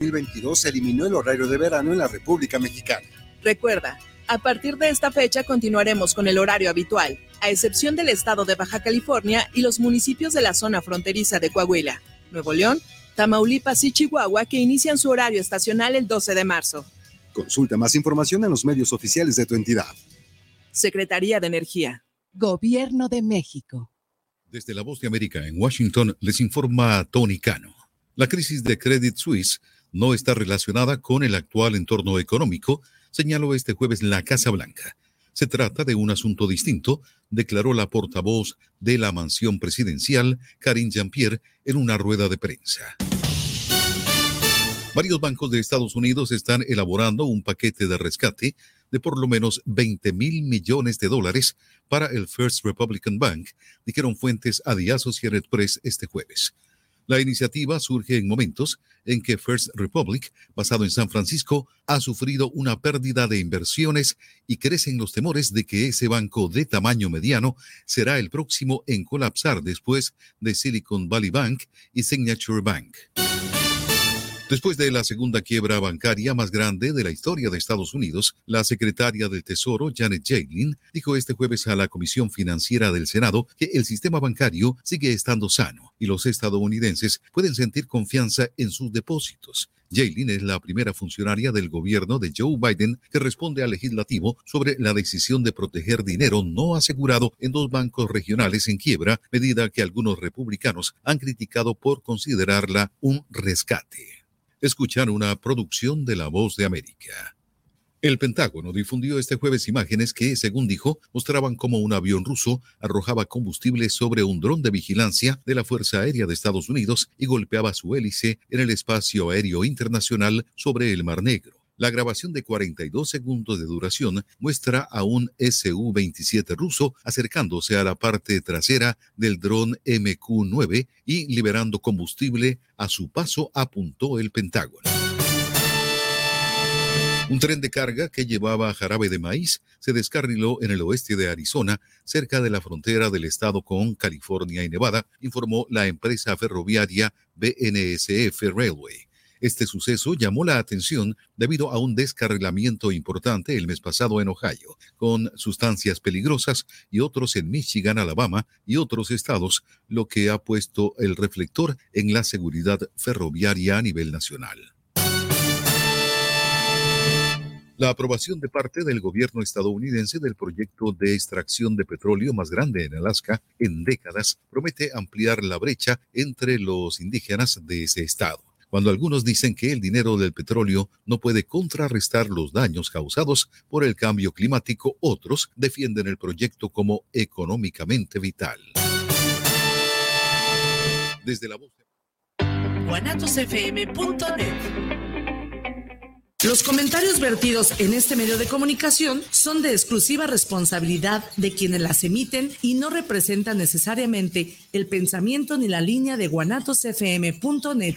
2022 se eliminó el horario de verano en la República Mexicana. Recuerda, a partir de esta fecha continuaremos con el horario habitual, a excepción del estado de Baja California y los municipios de la zona fronteriza de Coahuila, Nuevo León, Tamaulipas y Chihuahua que inician su horario estacional el 12 de marzo. Consulta más información en los medios oficiales de tu entidad. Secretaría de Energía. Gobierno de México. Desde la Voz de América en Washington les informa Tony Cano. La crisis de Credit Suisse no está relacionada con el actual entorno económico, señaló este jueves la Casa Blanca. Se trata de un asunto distinto, declaró la portavoz de la mansión presidencial, Karine Jean-Pierre, en una rueda de prensa. Varios bancos de Estados Unidos están elaborando un paquete de rescate de por lo menos 20 mil millones de dólares para el First Republican Bank, dijeron fuentes a The Associated Press este jueves. La iniciativa surge en momentos en que First Republic, basado en San Francisco, ha sufrido una pérdida de inversiones y crecen los temores de que ese banco de tamaño mediano será el próximo en colapsar después de Silicon Valley Bank y Signature Bank. Después de la segunda quiebra bancaria más grande de la historia de Estados Unidos, la secretaria del Tesoro, Janet Yellen, dijo este jueves a la Comisión Financiera del Senado que el sistema bancario sigue estando sano y los estadounidenses pueden sentir confianza en sus depósitos. Yellen es la primera funcionaria del gobierno de Joe Biden que responde al legislativo sobre la decisión de proteger dinero no asegurado en dos bancos regionales en quiebra, medida que algunos republicanos han criticado por considerarla un rescate. Escuchar una producción de La Voz de América. El Pentágono difundió este jueves imágenes que, según dijo, mostraban cómo un avión ruso arrojaba combustible sobre un dron de vigilancia de la Fuerza Aérea de Estados Unidos y golpeaba su hélice en el espacio aéreo internacional sobre el Mar Negro. La grabación de 42 segundos de duración muestra a un Su-27 ruso acercándose a la parte trasera del dron MQ-9 y liberando combustible a su paso, apuntó el Pentágono. Un tren de carga que llevaba jarabe de maíz se descarriló en el oeste de Arizona, cerca de la frontera del estado con California y Nevada, informó la empresa ferroviaria BNSF Railway. Este suceso llamó la atención debido a un descarrilamiento importante el mes pasado en Ohio, con sustancias peligrosas y otros en Michigan, Alabama y otros estados, lo que ha puesto el reflector en la seguridad ferroviaria a nivel nacional. La aprobación de parte del gobierno estadounidense del proyecto de extracción de petróleo más grande en Alaska en décadas promete ampliar la brecha entre los indígenas de ese estado. Cuando algunos dicen que el dinero del petróleo no puede contrarrestar los daños causados por el cambio climático, otros defienden el proyecto como económicamente vital. Desde la voz Los comentarios vertidos en este medio de comunicación son de exclusiva responsabilidad de quienes las emiten y no representan necesariamente el pensamiento ni la línea de guanatosfm.net.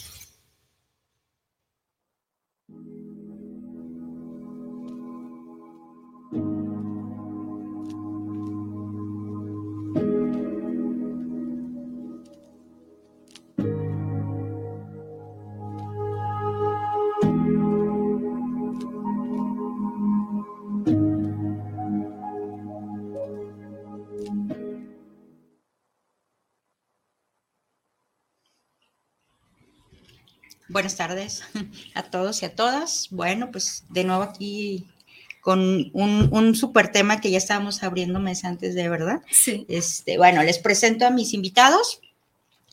Buenas tardes a todos y a todas. Bueno, pues de nuevo aquí con un, un super tema que ya estábamos abriendo mes antes de verdad. Sí. Este, bueno, les presento a mis invitados.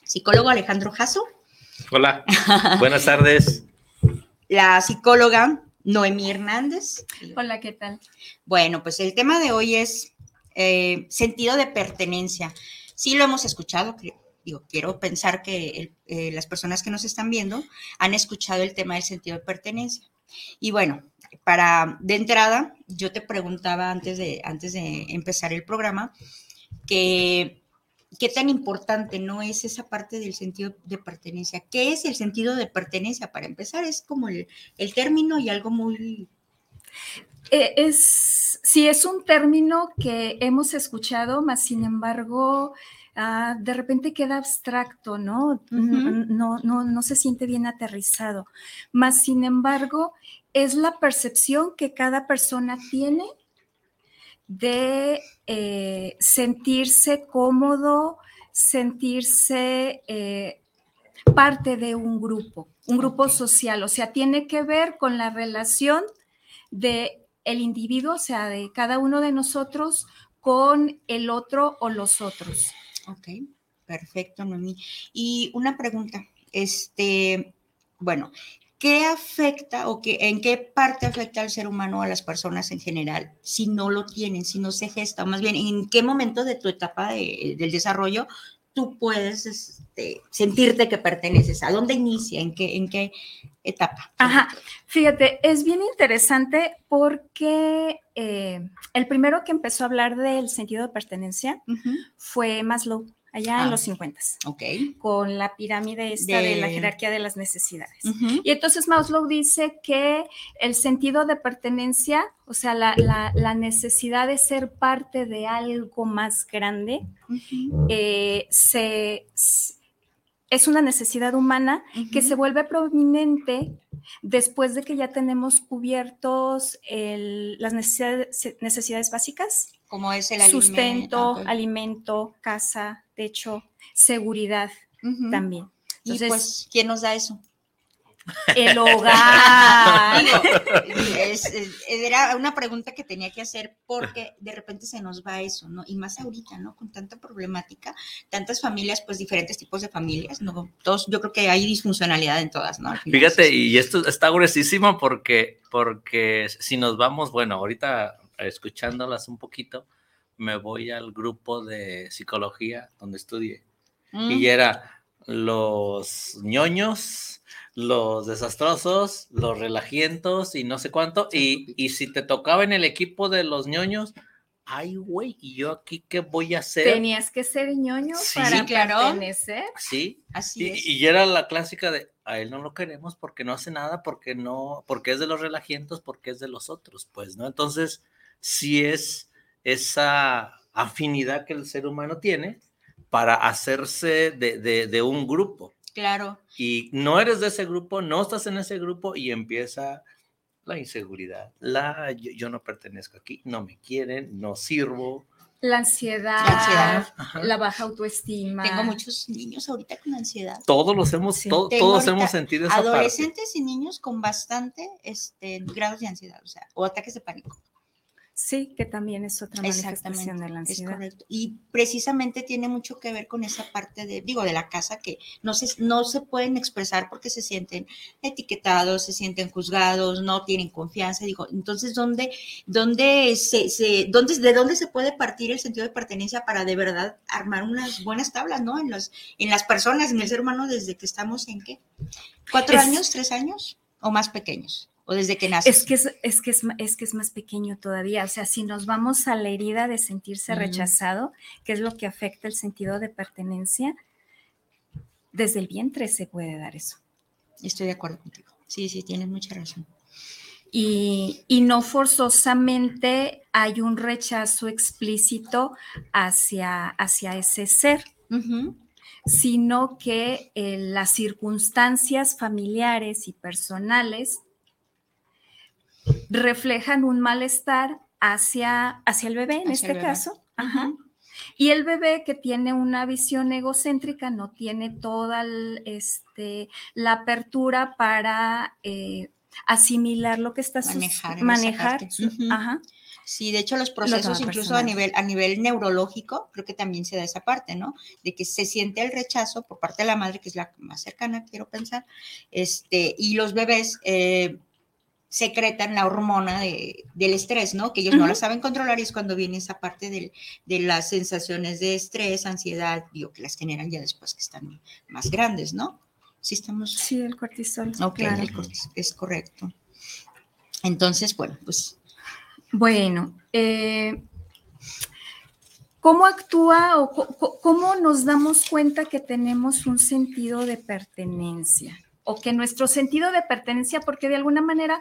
Psicólogo Alejandro Jasso. Hola, buenas tardes. La psicóloga Noemí Hernández. Hola, ¿qué tal? Bueno, pues el tema de hoy es eh, sentido de pertenencia. Sí lo hemos escuchado, digo, quiero pensar que eh, las personas que nos están viendo han escuchado el tema del sentido de pertenencia. Y bueno, para de entrada, yo te preguntaba antes de, antes de empezar el programa que qué tan importante no es esa parte del sentido de pertenencia. ¿Qué es el sentido de pertenencia? Para empezar, es como el, el término y algo muy... Eh, es, sí, es un término que hemos escuchado, más sin embargo, ah, de repente queda abstracto, ¿no? no, no, no, no se siente bien aterrizado. Más sin embargo, es la percepción que cada persona tiene de eh, sentirse cómodo, sentirse eh, parte de un grupo, un grupo social, o sea, tiene que ver con la relación de el individuo, o sea, de cada uno de nosotros con el otro o los otros. Ok, perfecto, Noemí. Y una pregunta, este, bueno, ¿qué afecta o qué, en qué parte afecta al ser humano a las personas en general si no lo tienen, si no se gesta? Más bien, ¿en qué momento de tu etapa del desarrollo tú puedes este, sentirte que perteneces? ¿A dónde inicia? ¿En qué, en qué etapa? Ajá, fíjate, es bien interesante porque eh, el primero que empezó a hablar del sentido de pertenencia fue Maslow allá en ah, los 50, ok. Con la pirámide esta de, la jerarquía de las necesidades. Y entonces Maslow dice que el sentido de pertenencia, o sea, la, necesidad de ser parte de algo más grande, eh, se, es una necesidad humana que se vuelve prominente después de que ya tenemos cubiertos las necesidades, básicas. Como es el sustento, alimento, casa, techo, seguridad también. y pues, ¿quién nos da eso? El hogar. era una pregunta que tenía que hacer porque de repente se nos va eso, ¿no? Y más ahorita, ¿no? Con tanta problemática, tantas familias, pues diferentes tipos de familias, ¿no? Todos, yo creo que hay disfuncionalidad en todas, ¿no? Fíjate, y esto está gruesísimo porque, porque si nos vamos, bueno, ahorita escuchándolas un poquito, me voy al grupo de psicología donde estudié. Y mm. era los ñoños, los desastrosos, los relajientos y no sé cuánto. Y, y si te tocaba en el equipo de los ñoños, ay, güey, ¿y yo aquí qué voy a hacer? Tenías que ser ñoño para pertenecer. Sí, así y, es. Y era la clásica de, a él no lo queremos porque no hace nada, porque no, porque es de los relajientos, porque es de los otros, pues, ¿no? Entonces, sí es esa afinidad que el ser humano tiene para hacerse de, de un grupo. Claro. Y no eres de ese grupo, no estás en ese grupo y empieza la inseguridad, la yo, no pertenezco aquí, no me quieren, no sirvo. La ansiedad, la, baja autoestima. Tengo muchos niños ahorita con ansiedad. Todos los hemos, todos hemos sentido esa Adolescentes y niños con bastante este, grados de ansiedad, o sea, o ataques de pánico. Sí, que también es otra manifestación de la ansiedad. Es correcto. Y precisamente tiene mucho que ver con esa parte de, digo, de la casa que no se, no se pueden expresar porque se sienten etiquetados, se sienten juzgados, no tienen confianza. Digo, entonces, ¿dónde, dónde se, se dónde, ¿de dónde se puede partir el sentido de pertenencia para de verdad armar unas buenas tablas, ¿no? En, los, en las personas, en el ser humano, desde que estamos en qué? ¿Cuatro años, tres años o más pequeños? O desde que nace? Es que es, que es, es, que es más pequeño todavía. O sea, si nos vamos a la herida de sentirse rechazado, que es lo que afecta el sentido de pertenencia, desde el vientre se puede dar eso. Estoy de acuerdo contigo. Sí, sí, tienes mucha razón. Y, no forzosamente hay un rechazo explícito hacia, hacia ese ser, sino que eh, las circunstancias familiares y personales reflejan un malestar hacia, hacia el bebé en este caso. Y el bebé que tiene una visión egocéntrica no tiene toda este, la apertura para eh, asimilar lo que está manejar. manejar. Sí, de hecho los procesos incluso a nivel, a nivel neurológico, creo que también se da esa parte, ¿no? De que se siente el rechazo por parte de la madre, que es la más cercana, quiero pensar, este, y los bebés eh, secretan la hormona del estrés, ¿no? Que ellos no la saben controlar y es cuando viene esa parte de las sensaciones de estrés, ansiedad, digo, que las generan ya después que están más grandes, ¿no? Sí, estamos... Sí, el cortisol. Ok, el cortisol, es correcto. Entonces, bueno, pues... Bueno, eh, ¿cómo actúa o cómo nos damos cuenta que tenemos un sentido de pertenencia? O que nuestro sentido de pertenencia, porque de alguna manera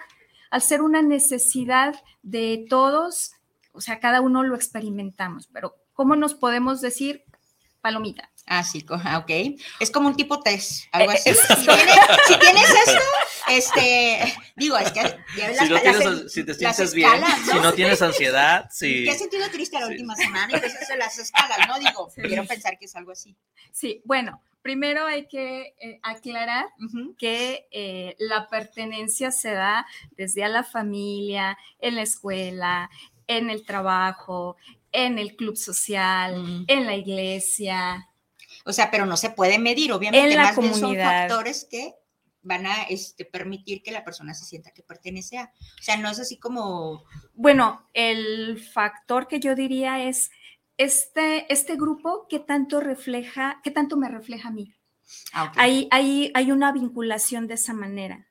al ser una necesidad de todos, o sea, cada uno lo experimentamos, pero ¿cómo nos podemos decir palomita. Ah, sí, ah, ok. Es como un tipo test, algo Eh, así. eh, Si tienes, si tienes esto, este, digo, es que Si, las- no las- si te sientes bien, escalas, si no tienes ansiedad, si... ¿Qué has sentido triste la última semana? Y entonces se las escalas, ¿no? Digo, quiero pensar que es algo así. Sí, bueno, primero hay que eh, aclarar que eh, la pertenencia se da desde a la familia, en la escuela, en el trabajo, en el club social, en la iglesia. O sea, pero no se puede medir, obviamente, En la más bien son comunidad. factores que van a este, permitir que la persona se sienta que pertenece a. O sea, no es así como, Bueno, el factor que yo diría es este, este grupo que tanto refleja, que tanto me refleja a mí. ah, ok. Hay, hay, hay una vinculación de esa manera.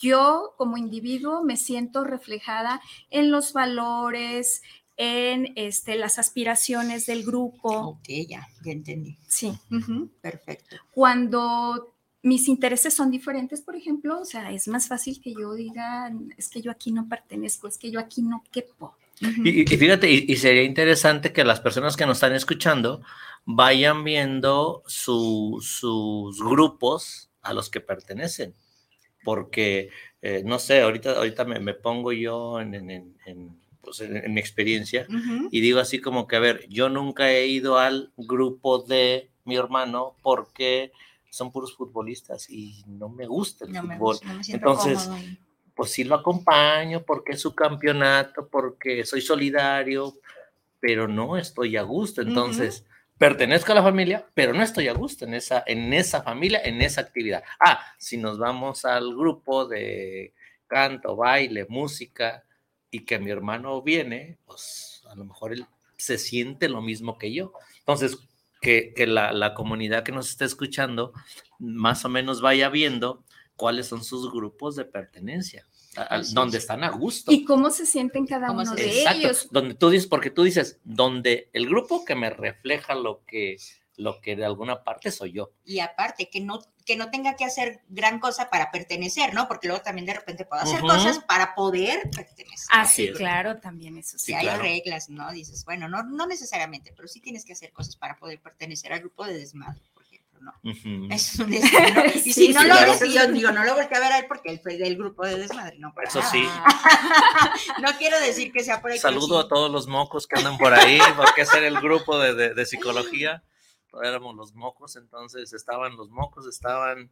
Yo como individuo me siento reflejada en los valores, en este, las aspiraciones del grupo. Ok, ya, ya entendí. Sí. Perfecto. Cuando mis intereses son diferentes, por ejemplo, o sea, es más fácil que yo diga, es que yo aquí no pertenezco, es que yo aquí no quepo. Y, y fíjate, y, y sería interesante que las personas que nos están escuchando vayan viendo su- sus grupos a los que pertenecen. Porque, eh, no sé, ahorita, ahorita me, me pongo yo en, en- en- en, pues, en- mi experiencia Ujú. y digo así como que, a ver, yo nunca he ido al grupo de mi hermano porque son puros futbolistas y no me gusta el No me, fútbol. gusta, no me Entonces. Pues sí lo acompaño porque es su campeonato, porque soy solidario, pero no estoy a gusto. Entonces, pertenezco a la familia, pero no estoy a gusto en esa, en esa familia, en esa actividad. Ah, si nos vamos al grupo de canto, baile, música, y que mi hermano viene, pues a lo mejor él se siente lo mismo que yo. Entonces, que, que la, la comunidad que nos está escuchando más o menos vaya viendo cuáles son sus grupos de pertenencia, a- a- donde es. están a gusto. ¿Y cómo se sienten cada ¿Cómo uno se- de Exacto, ellos? donde tú dices, porque tú dices, donde el grupo que me refleja lo que, lo que de alguna parte soy yo. Y aparte, que no, que no tenga que hacer gran cosa para pertenecer, ¿no? Porque luego también de repente puedo hacer Ujú. cosas para poder pertenecer. Ah, sí, claro, también eso Si sí. hay claro. reglas, ¿no? Dices, bueno, no, no necesariamente, pero sí tienes que hacer cosas para poder pertenecer al grupo de desmadre, ¿no? Es un. Y Sí, si no sí, lo claro. yo digo, no lo volteé a ver a él porque él fue del grupo de desmadre, no para Eso nada. sí. No quiero decir que sea por ahí. Saludo sí. a todos los mocos que andan por ahí, porque ese era el grupo de, de- de psicología. Éramos los mocos, entonces estaban los mocos, estaban.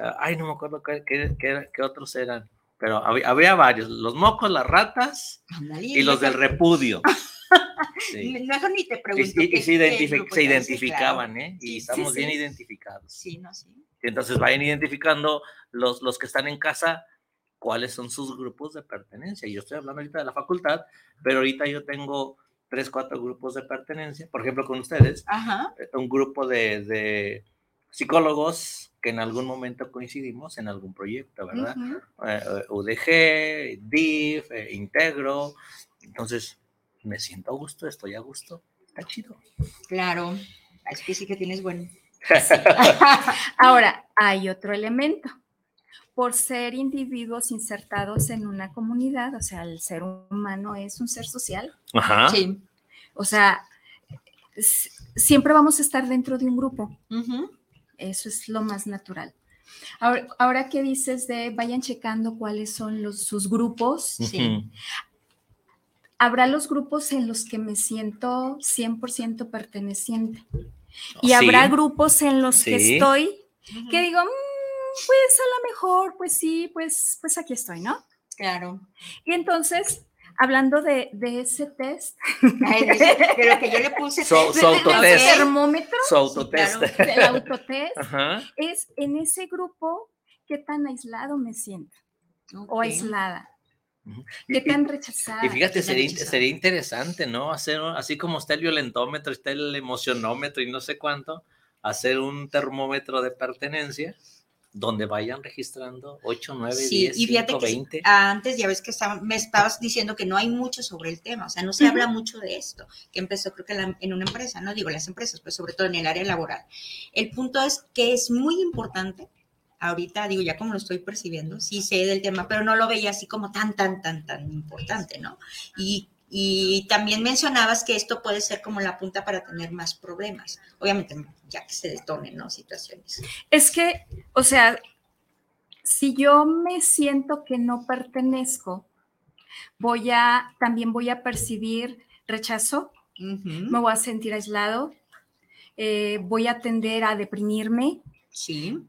ah, Ay, no me acuerdo qué, qué- qué- qué otros eran, pero había, había varios: los mocos, las ratas y los del repudio. Sí. Mejor ni te pregunto. y- y se, qué identifi- grupo se identificaban. ¿eh? Y sí, estamos bien sí. identificados. Sí, no, sí. Entonces vayan identificando los, los que están en casa cuáles son sus grupos de pertenencia. Yo estoy hablando ahorita de la facultad, pero ahorita yo tengo tres, cuatro grupos de pertenencia. Por ejemplo, con ustedes, Ajá. eh, un grupo de, de psicólogos que en algún momento coincidimos en algún proyecto, ¿verdad? ujú. Eh, eh, UDG, DIF, eh, Integro. Entonces, me siento a gusto, estoy a gusto. Está chido. Claro. Es que sí que tienes bueno. Ahora, hay otro elemento. Por ser individuos insertados en una comunidad, o sea, el ser humano es un ser social, Ajá. Sí. o sea, siempre vamos a estar dentro de un grupo. Eso es lo más natural. Ahora, ahora que dices de vayan checando cuáles son los, sus grupos, Sí. Habrá los grupos en los que me siento 100% perteneciente. Y Sí. habrá grupos en los que estoy que digo, "Mm, pues a lo mejor, pues sí, pues, pues aquí estoy, ¿no? Claro. Y entonces, hablando de, de ese test, Ay, lo que yo le puse. Autotest. el termómetro Su autotest. claro. del autotest, Ajá. es en ese grupo qué tan aislado me siento o aislada, Ujú. qué Y- tan rechazada. Y fíjate, sería, rechazado. sería interesante, ¿no? Hacer, así como está el violentómetro, está el emocionómetro y no sé cuánto, hacer un termómetro de pertenencia donde vayan registrando 8, 9, Sí, 10, y fíjate 5, que 20. antes ya ves que estaba- me estabas diciendo que no hay mucho sobre el tema, o sea, no se habla Ujú. mucho de esto, que empezó creo que la- en una empresa, no digo las empresas, pues sobre todo en el área laboral. El punto es que es muy importante, ahorita digo ya como lo estoy percibiendo, sí sé del tema, pero no lo veía así como tan, tan, tan, tan importante, ¿no? Y Y también mencionabas que esto puede ser como la punta para tener más problemas. Obviamente, ya que se detonen, ¿no? Situaciones. Es que, o sea, si yo me siento que no pertenezco, voy a, también voy a percibir rechazo, me voy a sentir aislado, eh, voy a tender a deprimirme,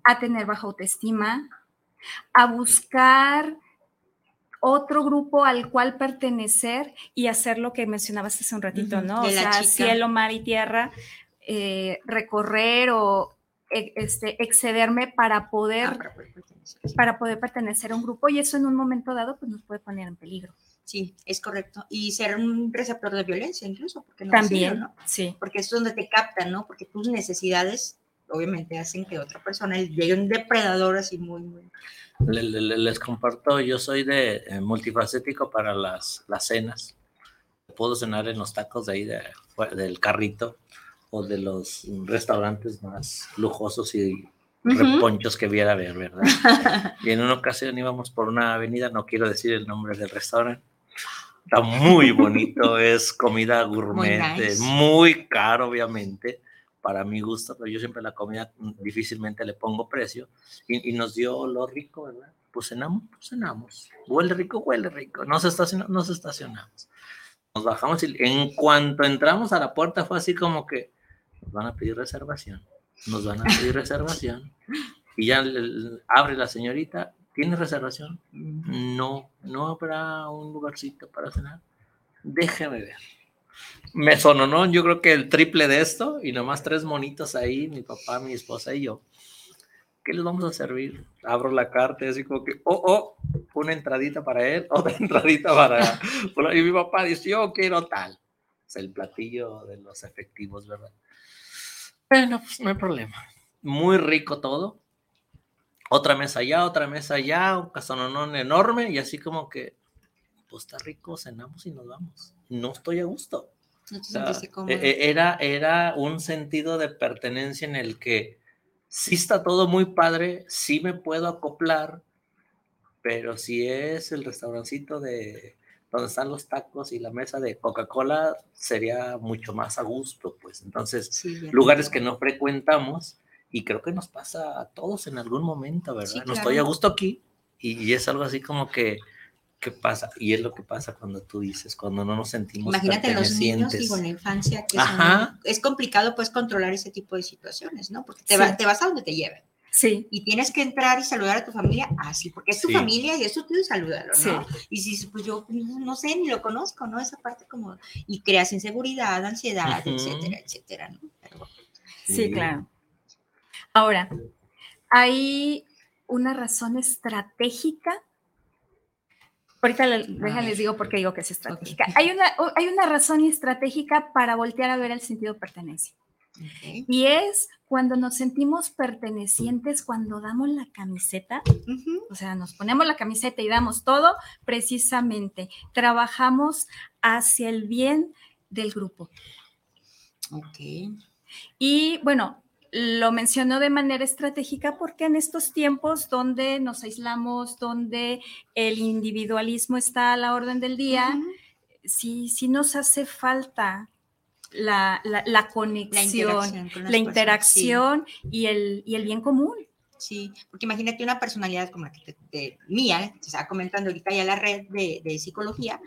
a tener baja autoestima, a buscar otro grupo al cual pertenecer y hacer lo que mencionabas hace un ratito, ¿no? O sea, cielo, mar y tierra, eh, recorrer o e, este, excederme para poder, ah, para poder, para poder pertenecer a un grupo y eso en un momento dado pues nos puede poner en peligro. Sí, es correcto. Y ser un receptor de violencia incluso, porque no También, ¿no? sí. Porque es donde te captan, ¿no? Porque tus necesidades obviamente hacen que otra persona llegue un depredador así muy, muy... Les, comparto, yo soy de eh, multifacético para las, las cenas. Puedo cenar en los tacos de ahí del carrito o de los restaurantes más lujosos y reponchos que viera ver, ¿verdad? y en una ocasión íbamos por una avenida, no quiero decir el nombre del restaurante, está muy bonito, es comida gourmet, muy, caro obviamente, para mi gusto, pero yo siempre la comida difícilmente le pongo precio, y, nos dio lo rico, ¿verdad? Pues cenamos, pues cenamos, huele rico, huele rico, nos, estacionamos, nos estacionamos, nos bajamos y en cuanto entramos a la puerta fue así como que nos van a pedir reservación nos van a pedir reservación. Y ya abre la señorita, ¿tiene reservación? No, no habrá un lugarcito para cenar. Déjeme ver. Me sonó, ¿no? Yo creo que el triple de esto y nomás tres monitos ahí, mi papá, mi esposa y yo. ¿Qué les vamos a servir? Abro la carta y así como que, oh, oh, una entradita para él, otra entradita para... y mi papá dice, yo quiero tal. Es el platillo de los efectivos, ¿verdad? Bueno, pues no hay problema. Muy rico todo. Otra mesa allá, otra mesa allá, un casononón enorme y así como que, pues está rico, cenamos y nos vamos. No estoy a gusto. E, e, era, era un sentido de pertenencia en el que sí está todo muy padre, sí me puedo acoplar, pero si es el restaurancito de donde están los tacos y la mesa de Coca-Cola sería mucho más a gusto, pues entonces lugares que no frecuentamos y creo que nos pasa a todos en algún momento, ¿verdad? No estoy a gusto aquí y, es algo así como que ¿qué pasa? Y es lo que pasa cuando tú dices, cuando no nos sentimos Imagínate los niños, digo, en la infancia, que es complicado pues controlar ese tipo de situaciones, ¿no? Porque te, te vas a donde te lleven. Sí. Y tienes que entrar y saludar a tu familia así, porque es tu familia y eso tú salúdalo, ¿no? Y si pues yo no sé, ni lo conozco, ¿no? Esa parte como, y creas inseguridad, ansiedad, etcétera, etcétera, ¿no? sí. claro. Ahora, hay una razón estratégica. Ahorita les digo por qué digo que es estratégica. Hay, una, hay una razón estratégica para voltear a ver el sentido de pertenencia. Y es cuando nos sentimos pertenecientes, cuando damos la camiseta, o sea, nos ponemos la camiseta y damos todo, precisamente trabajamos hacia el bien del grupo. Ok. Y bueno, lo mencionó de manera estratégica porque en estos tiempos donde nos aislamos, donde el individualismo está a la orden del día, sí, sí nos hace falta la, la, conexión, la interacción, y, el, y el bien común. Sí, porque imagínate una personalidad como la que te, mía, te estaba comentando ahorita ya la red de, de, psicología,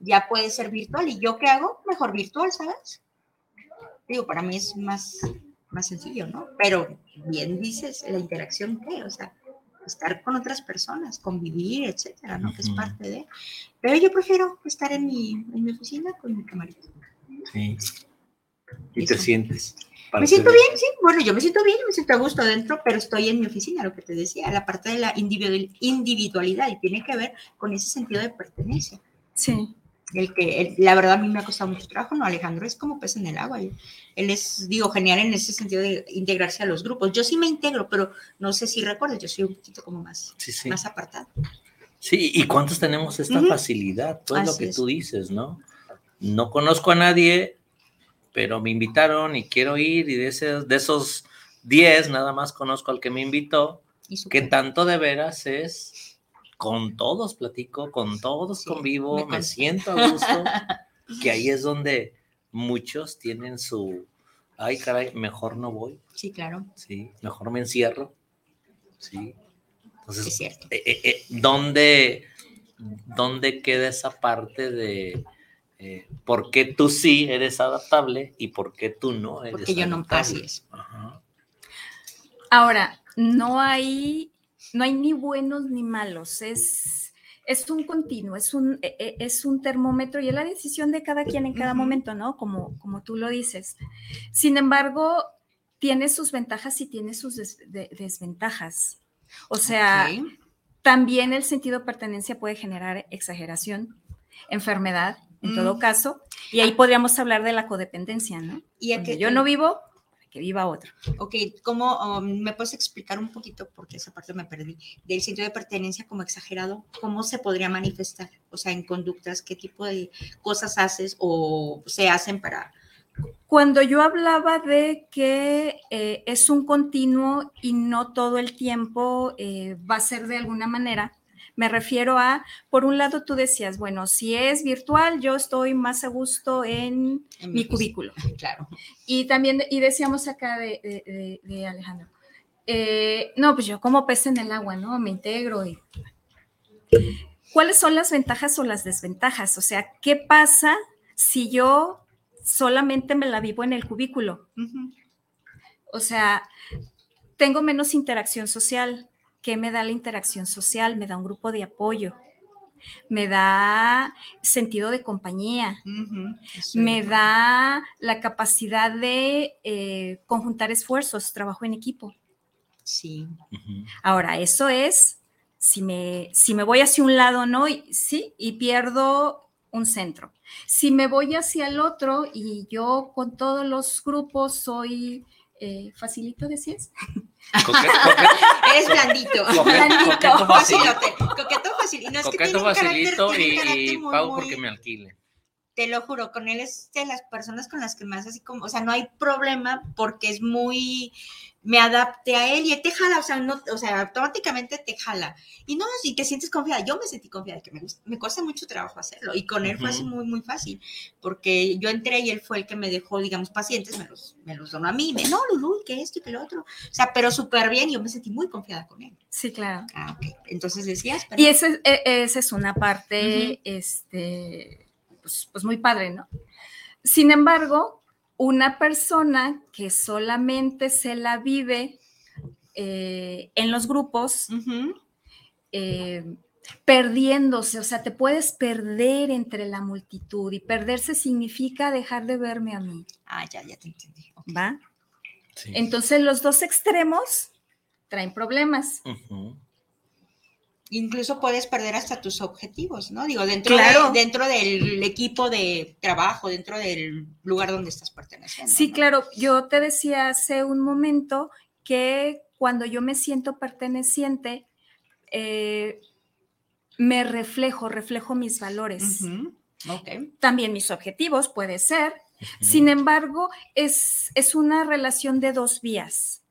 ya puede ser virtual. ¿Y yo qué hago? Mejor virtual, ¿sabes? Digo, para mí es más, más sencillo, ¿no? Pero bien dices, la interacción, ¿qué? O sea, estar con otras personas, convivir, etcétera, ¿no? Que es parte de. Pero yo prefiero estar en mi, en mi oficina con mi camarita. Sí. ¿Y te sientes? Me siento bien, sí. Bueno, yo me siento bien, me siento a gusto adentro, pero estoy en mi oficina, lo que te decía, la parte de la individualidad y tiene que ver con ese sentido de pertenencia. Sí. El que, la verdad, a mí me ha costado mucho trabajo, ¿no? Alejandro es como pez en el agua. Él, es, digo, genial en ese sentido de integrarse a los grupos. Yo sí me integro, pero no sé si recuerdas, yo soy un poquito como más, más apartado. Sí, ¿y cuántos tenemos esta facilidad? Todo lo que tú dices, ¿no? No conozco a nadie, pero me invitaron y quiero ir y de, ese, de esos 10 nada más conozco al que me invitó, que tanto de veras es, con todos platico, con todos convivo, me, siento a gusto que ahí es donde muchos tienen su, ay caray, mejor no voy. Sí, claro. Sí, mejor me encierro. Sí. Entonces, Es cierto. eh, eh, eh, ¿dónde, ¿dónde queda esa parte de eh, por qué tú sí eres adaptable y por qué tú no eres Porque yo no, adaptable? así es. Ajá. Ahora, no hay, no hay ni buenos ni malos, es, es un continuo, es un, e- e- es un termómetro y es la decisión de cada quien en cada momento, ¿no? Como, como tú lo dices. Sin embargo, tiene sus ventajas y tiene sus des- de- desventajas. O sea, también el sentido de pertenencia puede generar exageración, enfermedad, en Mm. todo caso, y ahí podríamos hablar de la codependencia, ¿no? Y yo no vivo, que viva otro. Ok, ¿cómo um, me puedes explicar un poquito, porque esa parte me perdí, del sentido de pertenencia como exagerado? ¿Cómo se podría manifestar? O sea, en conductas, ¿qué tipo de cosas haces o se hacen para... Cuando yo hablaba de que eh, es un continuo y no todo el tiempo eh, va a ser de alguna manera, me refiero a, por un lado tú decías, bueno, si es virtual, yo estoy más a gusto en en mi cubículo. Claro. Y también, y decíamos acá de, de- de- de Alejandro, eh, no, pues yo como pez en el agua, ¿no? Me integro y... ¿Cuáles son las ventajas o las desventajas? O sea, ¿qué pasa si yo solamente me la vivo en el cubículo? O sea, tengo menos interacción social. ¿Qué me da la interacción social? Me da un grupo de apoyo, me da sentido de compañía, me da la capacidad de eh, conjuntar esfuerzos, trabajo en equipo. Sí. Ahora, eso es si me, si me voy hacia un lado, ¿no? Y, sí, y pierdo un centro. Si me voy hacia el otro y yo con todos los grupos soy eh, facilito, decías. Eres blandito. coque- Blandito. coqueto fácil. Facilote. Coqueto fácil. Y no es que tiene Coqueto un carácter, facilito tiene un y, carácter y muy, pago muy- porque me alquile. Te lo juro, con él es de las personas con las que más así como, o sea, no hay problema porque es muy, me adapté a él y él te jala, o sea, no, o sea, automáticamente te jala. Y no, si te sientes confiada, yo me sentí confiada, que me, gusta- me cuesta mucho trabajo hacerlo. Y con él fue así muy, muy fácil, porque yo entré y él fue el que me dejó, digamos, pacientes, me los, me los donó a mí, me, no, Lulu, y que esto y que lo otro. O sea, pero súper bien y yo me sentí muy confiada con él. Sí, claro. Ah, ok. Entonces decías, Y perdón. ese, e- esa es una parte, este, pues, pues muy padre, ¿no? Sin embargo, una persona que solamente se la vive eh, en los grupos, eh, perdiéndose, o sea, te puedes perder entre la multitud y perderse significa dejar de verme a mí, Ah, ya, ya te entendí. ¿va? Sí. Entonces los dos extremos traen problemas. Ujú. Incluso puedes perder hasta tus objetivos, ¿no? Digo, dentro, Claro. de- dentro del equipo de trabajo, dentro del lugar donde estás perteneciendo. Sí, ¿no? claro, yo te decía hace un momento que cuando yo me siento perteneciente, eh, me reflejo, reflejo mis valores, también mis objetivos, puede ser. Sin embargo, es, es una relación de dos vías.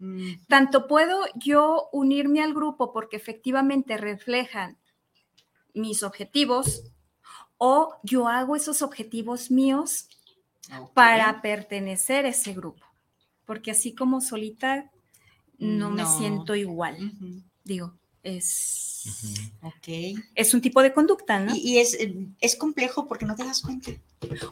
Mm, Tanto puedo yo unirme al grupo porque efectivamente reflejan mis objetivos o yo hago esos objetivos míos para pertenecer a ese grupo. Porque así como solita no, me siento igual. Digo, es, Ujú. Ok. es un tipo de conducta, ¿no? Y, y es, eh, es complejo porque no te das cuenta.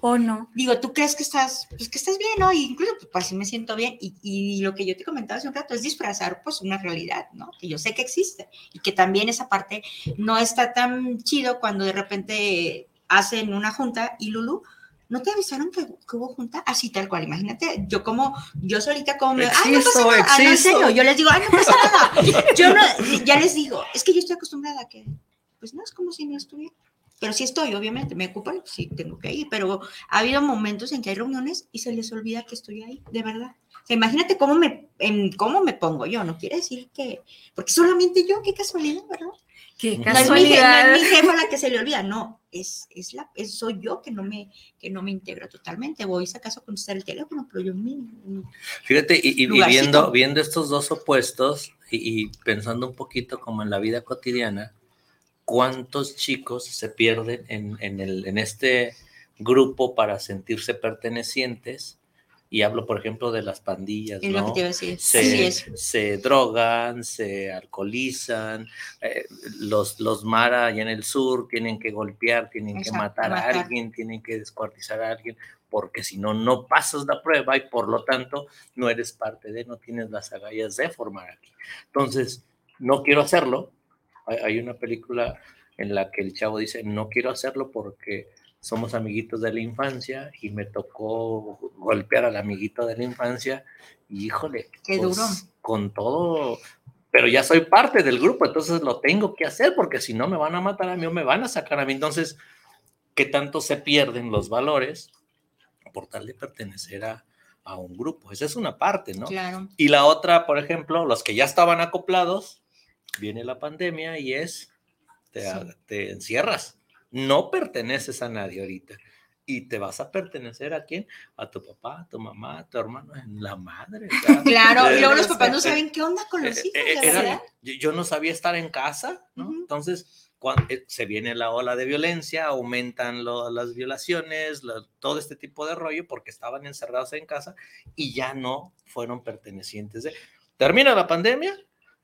o no. Digo, tú crees que estás, pues que estás bien, ¿no? Y incluso, pues así me siento bien. Y, y lo que yo te comentaba hace un rato es disfrazar, pues, una realidad, ¿no? Que yo sé que existe. Y que también esa parte no está tan chido cuando de repente hacen una junta y Lulu, ¿no te avisaron que, que hubo junta? Así tal cual, imagínate, yo como, yo solita como, me, ay, no pasa Existo, nada, Ah, no, en existo. serio, yo les digo, ay, no pasa nada. Yo no, ya les digo, es que yo estoy acostumbrada a que, pues no es como si no estuviera. Pero sí estoy, obviamente, me ocupan, sí tengo que ir, pero ha habido momentos en que hay reuniones y se les olvida que estoy ahí, de verdad. O sea, imagínate cómo me, en cómo me pongo yo, no quiere decir que, porque solamente yo, qué casualidad, ¿verdad? Qué No No es, mi, casualidad. no es mi jefa la que se le olvida, no, es, es la, es- soy yo que no me, que no me integro totalmente. Voy, si acaso, a contestar el teléfono, pero yo en mi- Fíjate, y, y- viendo, viendo estos dos opuestos y, y pensando un poquito como en la vida cotidiana, ¿cuántos chicos se pierden en, en el, en este grupo para sentirse pertenecientes. Y hablo, por ejemplo, de las pandillas, Es lo ¿no? que te iba a decir. se, Así es. se drogan, se alcoholizan, eh, los, los Mara allá en el sur tienen que golpear, tienen que matar, matar. a alguien, tienen que descuartizar a alguien, porque si no, no pasas la prueba y por lo tanto no eres parte de, no tienes las agallas de formar aquí. Entonces, no quiero hacerlo. Hay, hay una película en la que el chavo dice, no quiero hacerlo porque somos amiguitos de la infancia y me tocó golpear al amiguito de la infancia y híjole, Qué pues, duro. con todo, pero ya soy parte del grupo, entonces lo tengo que hacer porque si no me van a matar a mí o me van a sacar a mí. Entonces, ¿qué tanto se pierden los valores por tal de pertenecer a, a un grupo? Esa es una parte, ¿no? Claro. Y la otra, por ejemplo, los que ya estaban acoplados, viene la pandemia y es, te, Sí. te encierras, no perteneces a nadie ahorita. Y te vas a pertenecer a quién? A tu papá, a tu mamá, a tu hermano, en la madre. Claro, y luego los eh, papás no eh, saben qué onda con los eh, hijos, eh, era- yo, no sabía estar en casa. Entonces, cuando se viene la ola de violencia, aumentan lo- las violaciones, lo- todo este tipo de rollo, porque estaban encerrados en casa y ya no fueron pertenecientes de... Termina la pandemia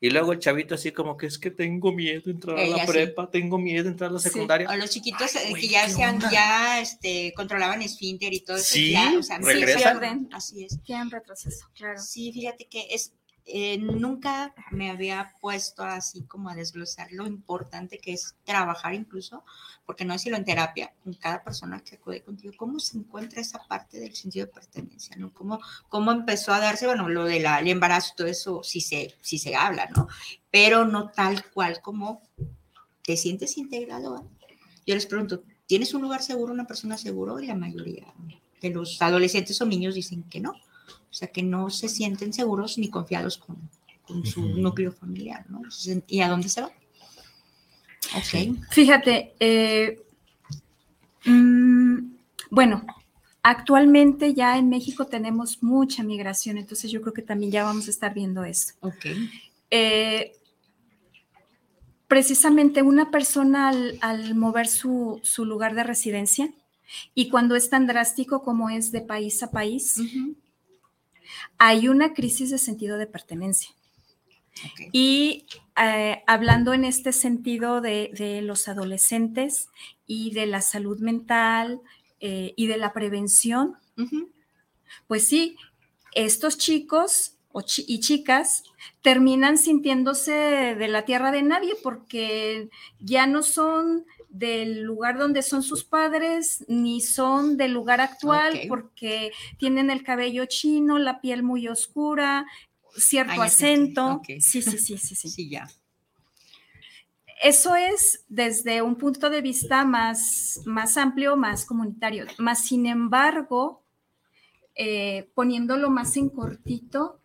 y luego el chavito así como que es que tengo miedo de entrar a la sí. prepa, tengo miedo de entrar a la Sí. secundaria. O los chiquitos Ay, güey, que ya ¿qué sean, ya este, controlaban esfínter y todo eso. Sí, ya, o sea, sí, regresan. pierden. Así es. Quedan retroceso, claro. Sí, fíjate que es, eh, nunca me había puesto así como a desglosar lo importante que es trabajar incluso, porque no decirlo en terapia, con cada persona que acude contigo, cómo se encuentra esa parte del sentido de pertenencia, ¿no? Cómo, cómo empezó a darse, bueno, lo del embarazo, todo eso sí se, sí se habla, ¿no? Pero no tal cual como te sientes integrado. ¿eh? Yo les pregunto, ¿tienes un lugar seguro, una persona seguro? Y la mayoría de los adolescentes o niños dicen que no. O sea, que no se sienten seguros ni confiados con, con su núcleo familiar, ¿no? ¿Y a dónde se va? Ok. Fíjate, eh, mm, bueno, actualmente ya en México tenemos mucha migración, entonces yo creo que también ya vamos a estar viendo esto. Ok. Eh, precisamente una persona al, al mover su, su lugar de residencia y cuando es tan drástico como es de país a país, Ujú. Hay una crisis de sentido de pertenencia. Y eh, hablando en este sentido de, de los adolescentes y de la salud mental eh, y de la prevención, pues sí, estos chicos chi- y chicas terminan sintiéndose de la tierra de nadie porque ya no son del lugar donde son sus padres, ni son del lugar actual, porque tienen el cabello chino, la piel muy oscura, cierto acento. Sí, sí, sí, sí. Sí, ya. Eso es desde un punto de vista más, más amplio, más comunitario. Más sin embargo, eh, poniéndolo más en cortito,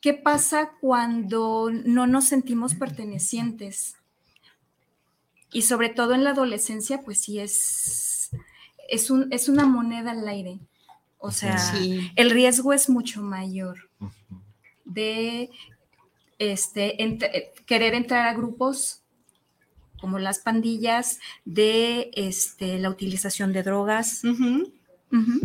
¿qué pasa cuando no nos sentimos pertenecientes? Y sobre todo en la adolescencia, pues sí es, es, un, es una moneda al aire. O sea, Sí. el riesgo es mucho mayor de este, ent- eh, querer entrar a grupos como las pandillas, de este, la utilización de drogas. Ujú.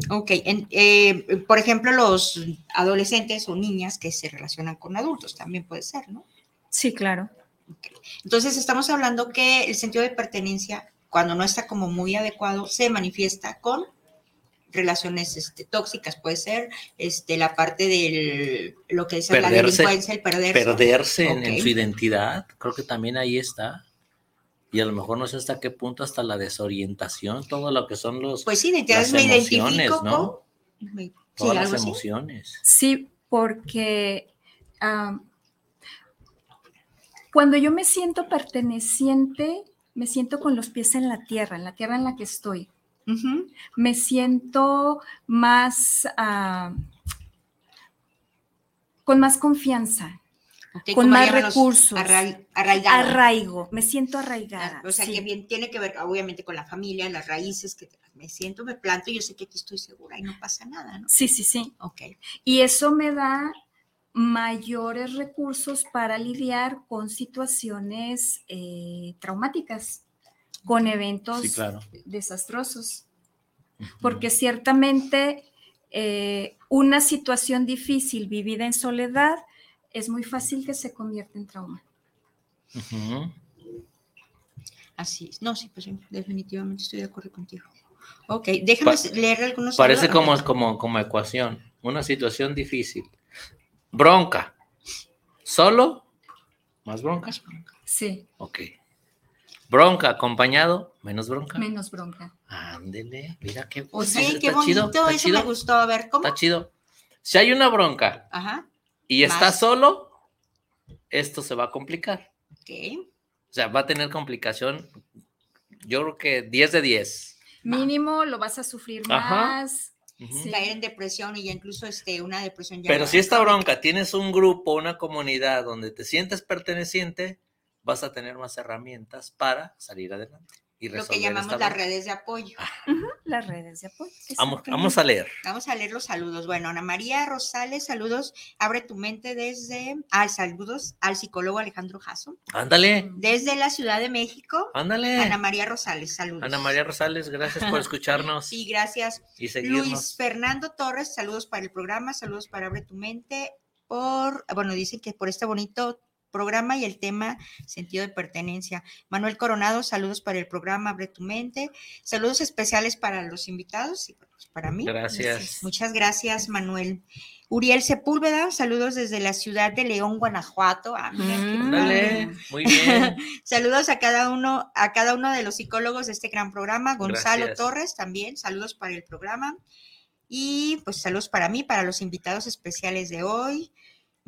Ok, en- eh, por ejemplo, los adolescentes o niñas que se relacionan con adultos también puede ser, ¿no? Sí, claro. Entonces, estamos hablando que el sentido de pertenencia, cuando no está como muy adecuado, se manifiesta con relaciones este, tóxicas, puede ser este, la parte del lo que es la Perderse- delincuencia, el perderse. perderse en, su identidad, creo que también ahí está. Y a lo mejor no sé hasta qué punto, hasta la desorientación, todo lo que son los, Pues sí, identidades las me emociones, identifico ¿no? con. me- Sí, Todas las así. emociones. Sí, porque ah, cuando yo me siento perteneciente, me siento con los pies en la tierra, en la tierra en la que estoy. Me siento más, ah, con más confianza, Con más recursos. arraigada. arraigo, me siento arraigada. O sea, sí. que bien tiene que ver, obviamente, con la familia, las raíces, que me siento, me planto y yo sé que aquí estoy segura y no pasa nada, ¿no? Sí, sí, sí. Ok. Y eso me da mayores recursos para lidiar con situaciones eh, traumáticas. con eventos Sí, claro. desastrosos. Porque ciertamente eh, una situación difícil vivida en soledad es muy fácil que se convierta en trauma. Así es. No, sí, pues definitivamente estoy de acuerdo contigo. Ok, déjame Pa- leer algunos Parece como, como, como ecuación, una situación difícil. Bronca. ¿Solo? ¿Más bronca? Sí, Ok. Bronca acompañado, menos bronca. menos bronca. Ándele, mira qué, O sea, está qué bonito, chido, está eso chido, me gustó. A ver, ¿cómo? Está chido. Si hay una bronca Ajá, y está solo, esto se va a complicar. ok. O sea, va a tener complicación, yo creo que 10 de 10. Mínimo lo vas a sufrir Ajá. más. Sí. Caer en depresión y ya incluso este, una depresión ya. Pero si esta bronca tienes un grupo, una comunidad donde te sientes perteneciente, vas a tener más herramientas para salir adelante y Lo que llamamos esta las redes de apoyo. Las redes de apoyo. Vamos, vamos a leer. Vamos a leer los saludos. Bueno, Ana María Rosales, saludos. Abre tu mente desde. Ah, saludos al psicólogo Alejandro Jasso. Ándale, Desde la Ciudad de México, ándale. Ana María Rosales, saludos. Ana María Rosales, gracias por escucharnos Sí, gracias. y seguirnos. Luis Fernando Torres, saludos para el programa, saludos para Abre tu Mente, por, bueno, dicen que por este bonito programa y el tema sentido de pertenencia. Manuel Coronado, saludos para el programa Abre tu Mente, saludos especiales para los invitados y pues, para mí. Gracias. Muchas gracias, Manuel. Uriel Sepúlveda, saludos desde la ciudad de León, Guanajuato. Ah, mira, qué Mm. Padre. muy bien. Saludos a cada uno, a cada uno de los psicólogos de este gran programa. Gonzalo Gracias. Torres también, saludos para el programa. Y pues saludos para mí, para los invitados especiales de hoy.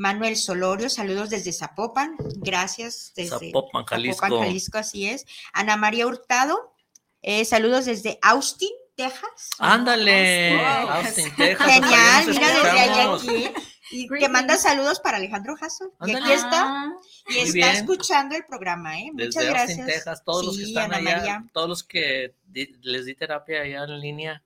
Manuel Solorio, saludos desde Zapopan. Gracias desde Zapopan, Jalisco. Zapopan, Jalisco, así es. Ana María Hurtado, eh, saludos desde Austin, Texas. Ándale, Wow. Austin, Texas. Genial, mira desde allá aquí. Y te manda saludos para Alejandro Jasso. Y aquí está. Ah, Y Muy está bien. escuchando el programa, ¿eh? Muchas Desde gracias. Austin, Texas, todos los que están Ana allá, María. todos los que di- les di terapia allá en línea,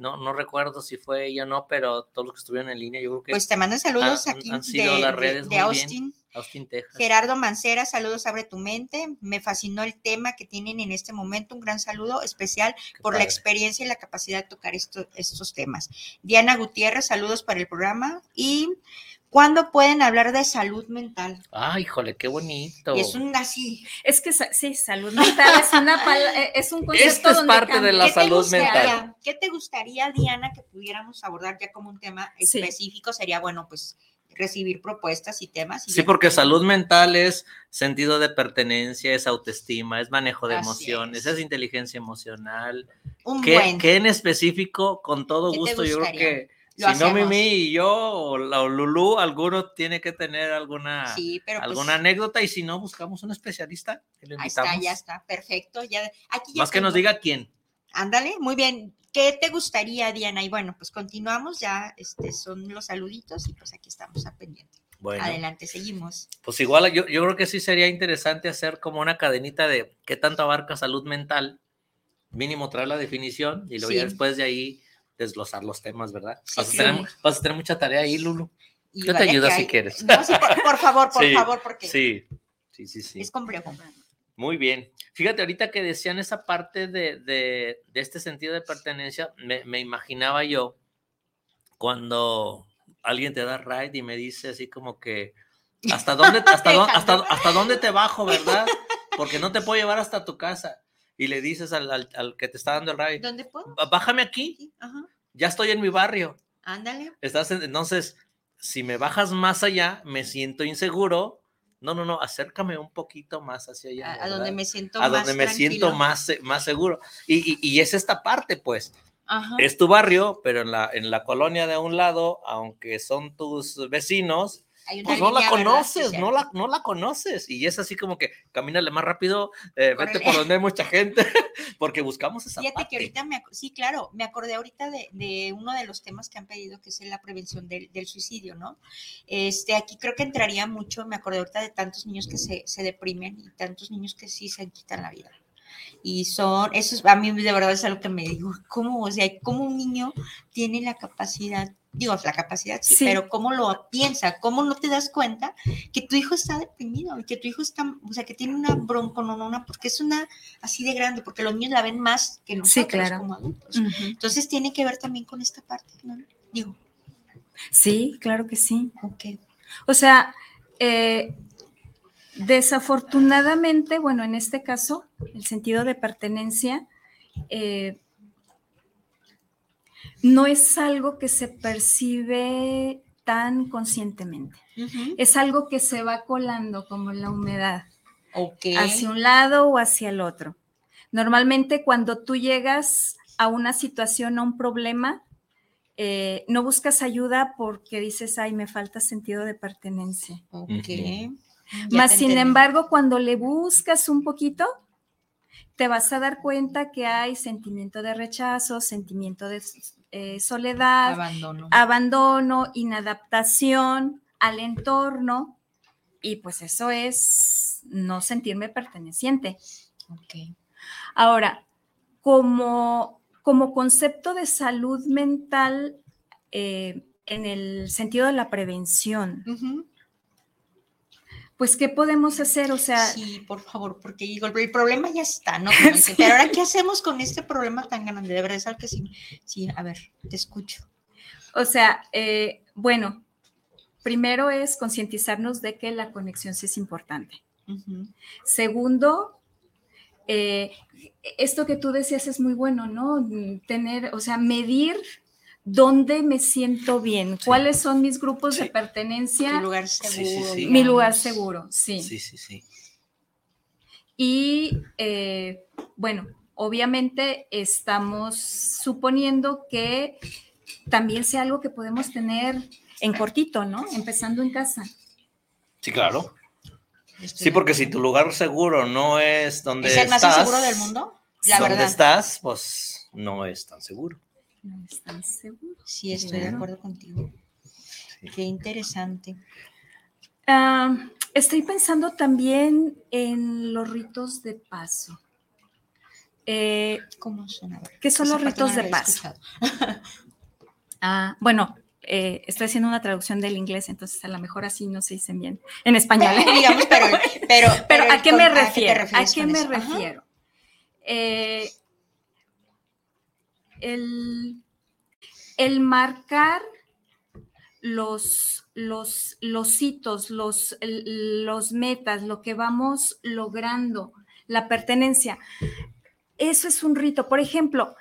no, no recuerdo si fue ella o no, pero todos los que estuvieron en línea, yo creo que Pues te mandan saludos han- aquí han sido de, las de- redes de bien. Austin. Austin, Texas. Gerardo Mancera, saludos, abre tu mente. Me fascinó el tema que tienen en este momento. Un gran saludo especial Qué por la experiencia y la capacidad de tocar esto- estos temas. Diana Gutiérrez, saludos para el programa. Y ¿cuándo pueden hablar de salud mental? Ay, híjole, qué bonito. Y es un así. es que sí, salud mental es una eh, es un concepto Este es donde parte de la ¿Qué te salud gustaría- mental. ¿Qué te gustaría, Diana, que pudiéramos abordar ya como un tema Sí. específico? Sería, bueno, pues recibir propuestas y temas. y Sí, porque salud mental es sentido de pertenencia, es autoestima, es manejo de Así emociones, es. es inteligencia emocional. Un ¿Qué, buen. qué en específico? Con todo ¿Qué te gusto, yo creo que Lo si no. Mimi y yo o, la, o Lulú, alguno tiene que tener alguna, Sí, pero pues, alguna anécdota y si no, buscamos un especialista lo ahí está, ya está, perfecto. Ya, aquí ya Más que nos diga quién. Ándale, muy bien. ¿Qué te gustaría, Diana? Y bueno, pues continuamos, ya este, son los saluditos y pues aquí estamos a pendiente. Bueno, Adelante, seguimos. pues igual yo, yo creo que sí sería interesante hacer como una cadenita de qué tanto abarca salud mental, mínimo traer la definición y luego ya después de ahí desglosar los temas, ¿verdad? Sí, vas, a sí. tener, vas a tener mucha tarea ahí, Lulu. Y Yo te ayudo si hay- quieres. No, sí, por, por favor, por Sí, favor, porque Sí, sí, sí, sí. es complejo. Muy bien. Fíjate, ahorita que decían esa parte de, de- de este sentido de pertenencia, me, me imaginaba yo cuando alguien te da ride y me dice así como que, ¿hasta dónde, hasta, dó- hasta, hasta dónde te bajo, verdad? Porque no te puedo llevar hasta tu casa. Y le dices al, al- al que te está dando el ride, ¿Dónde puedo? "Bá- bájame aquí, Sí, ajá. ya estoy en mi barrio. Ándale. Estás en- entonces, si me bajas más allá, me siento inseguro. No, no, no, acércame un poquito más hacia allá. A, donde me siento a más donde me siento tranquilo. más, se- más seguro. Y, y- y es esta parte, pues, Ajá. es tu barrio, pero en la, en la colonia de un lado, aunque son tus vecinos, Hay una pues no la conoces, no la, no la conoces. Y es así como que camínale más rápido, eh, vete por donde hay mucha gente, porque buscamos esa Fíjate parte. que ahorita me, sí, claro, me acordé ahorita de, de uno de los temas que han pedido, que es la prevención del, del suicidio, ¿no? Este, aquí creo que entraría mucho, me acordé ahorita de tantos niños que se, se deprimen y tantos niños que sí se quitan la vida. Y son, eso es, a mí de verdad es algo que me digo, ¿cómo? O sea, ¿cómo un niño tiene la capacidad digo, la capacidad, sí, Sí. pero cómo lo piensa, cómo no te das cuenta que tu hijo está deprimido y que tu hijo está, o sea, que tiene una broncononona porque es una así de grande, porque los niños la ven más que nosotros claro. como adultos. Entonces tiene que ver también con esta parte, ¿no? Digo, Sí, claro que sí. ok. O sea, eh, desafortunadamente, bueno, en este caso, el sentido de pertenencia eh, no es algo que se percibe tan conscientemente. Es algo que se va colando como la humedad, Ok. hacia un lado o hacia el otro. Normalmente cuando tú llegas a una situación, a un problema, eh, no buscas ayuda porque dices, ay, me falta sentido de pertenencia. Ok. Más sin entendí. embargo, cuando le buscas un poquito, te vas a dar cuenta que hay sentimiento de rechazo, sentimiento de eh, soledad, abandono. abandono, inadaptación al entorno, y pues eso es no sentirme perteneciente. Ok. Ahora, como, como concepto de salud mental, eh, en el sentido de la prevención. Pues, ¿qué podemos hacer? O sea, Sí, por favor, porque digo, el, problema ya está, ¿no? Pero ahora, ¿qué hacemos con este problema tan grande? De verdad es algo que sí, sí, a ver, te escucho. o sea, eh, bueno, primero es concientizarnos de que la conexión sí es importante. Segundo, eh, esto que tú decías es muy bueno, ¿no? Tener, o sea, medir dónde me siento bien, Sí. cuáles son mis grupos de pertenencia, Tu lugar sí, seguro. sí. mi lugar seguro, sí. Sí, sí, sí. Y eh, bueno, obviamente estamos suponiendo que también sea algo que podemos tener en cortito, ¿no? Empezando en casa. Sí, claro. Estoy Sí, porque si tu lugar seguro no es donde ¿Es el más estás, inseguro del mundo? La donde verdad. estás, pues no es tan seguro. No están seguros. Sí, estoy de acuerdo contigo. Sí. Qué interesante. Ah, estoy pensando también en los ritos de paso. Eh, ¿Cómo ver, ¿Qué son los ritos de paso? ah, bueno, eh, estoy haciendo una traducción del inglés, entonces a lo mejor así no se dicen bien en español. Digamos, pero, pero, Pero ¿a qué me refiero? ¿A qué me refiero? Eh, el, el marcar los, los, los hitos, los, los metas, lo que vamos logrando, la pertenencia. Eso es un rito. Por ejemplo,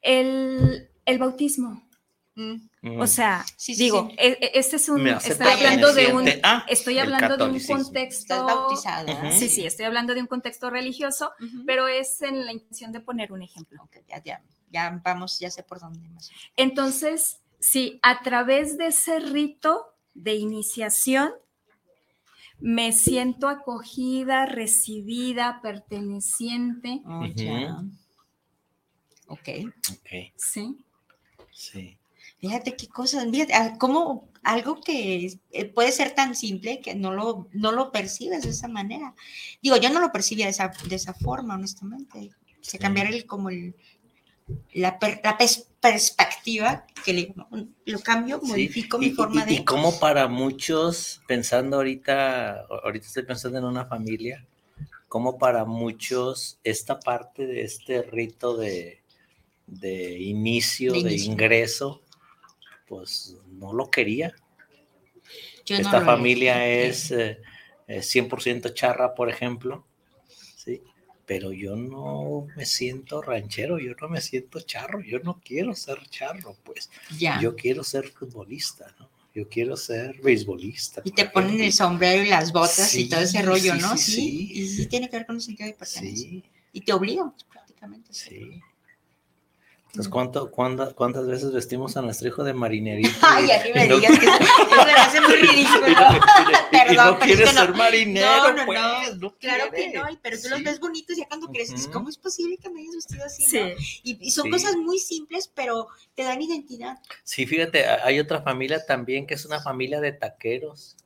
el, el bautismo. Mm. O sea, Sí, sí, digo, sí. e- e- este es un, estoy hablando de un, perteneciente a estoy hablando de un contexto. Estás. ¿verdad? Ujú. Sí, sí, estoy hablando de un contexto religioso, pero es en la intención de poner un ejemplo. Ok, ya, ya, ya vamos, ya sé por dónde más. Entonces, sí, a través de ese rito de iniciación, me siento acogida, recibida, perteneciente, Oh, ya. Ok. Ok, ¿sí? sí. Fíjate qué cosas, fíjate, ah, como algo que eh, puede ser tan simple que no lo, no lo percibes de esa manera. Digo, yo no lo percibía de esa, de esa forma, honestamente. Se Sí. el, como el, la, per- la pers- perspectiva, que le, lo cambio, Sí, modifico y, mi forma y- de... y como para muchos, pensando ahorita, ahorita estoy pensando en una familia, como para muchos esta parte de este rito de, de inicio, De de, inicio. ingreso, pues no lo quería. yo no Esta lo familia es eh, eh, 100% charra, por ejemplo. Pero yo no me siento ranchero, yo no me siento charro, yo no quiero ser charro, pues. Ya. Yo quiero ser futbolista, ¿no? Yo quiero ser beisbolista. y te ponen el sombrero y las botas y todo ese rollo, sí, ¿no? sí, y sí tiene que ver con el sentido de pertenencia. Sí, Y te obligan pues, prácticamente. sí. Entonces, ¿cuánto, cuánta- ¿cuántas veces vestimos a nuestro hijo de marinerito? Ay, a mí me digas que eso, eso me hace muy ridículo. y no- y no- y no quieres es que no. ser marinero, No, no, pues, no. no Claro que no, pero tú los ves bonitos ya cuando creces. ¿Cómo es posible que me hayas vestido así? Sí. no? Y, y son Sí. cosas muy simples, pero te dan identidad. Sí, fíjate, ha- hay otra familia también que es una familia de taqueros.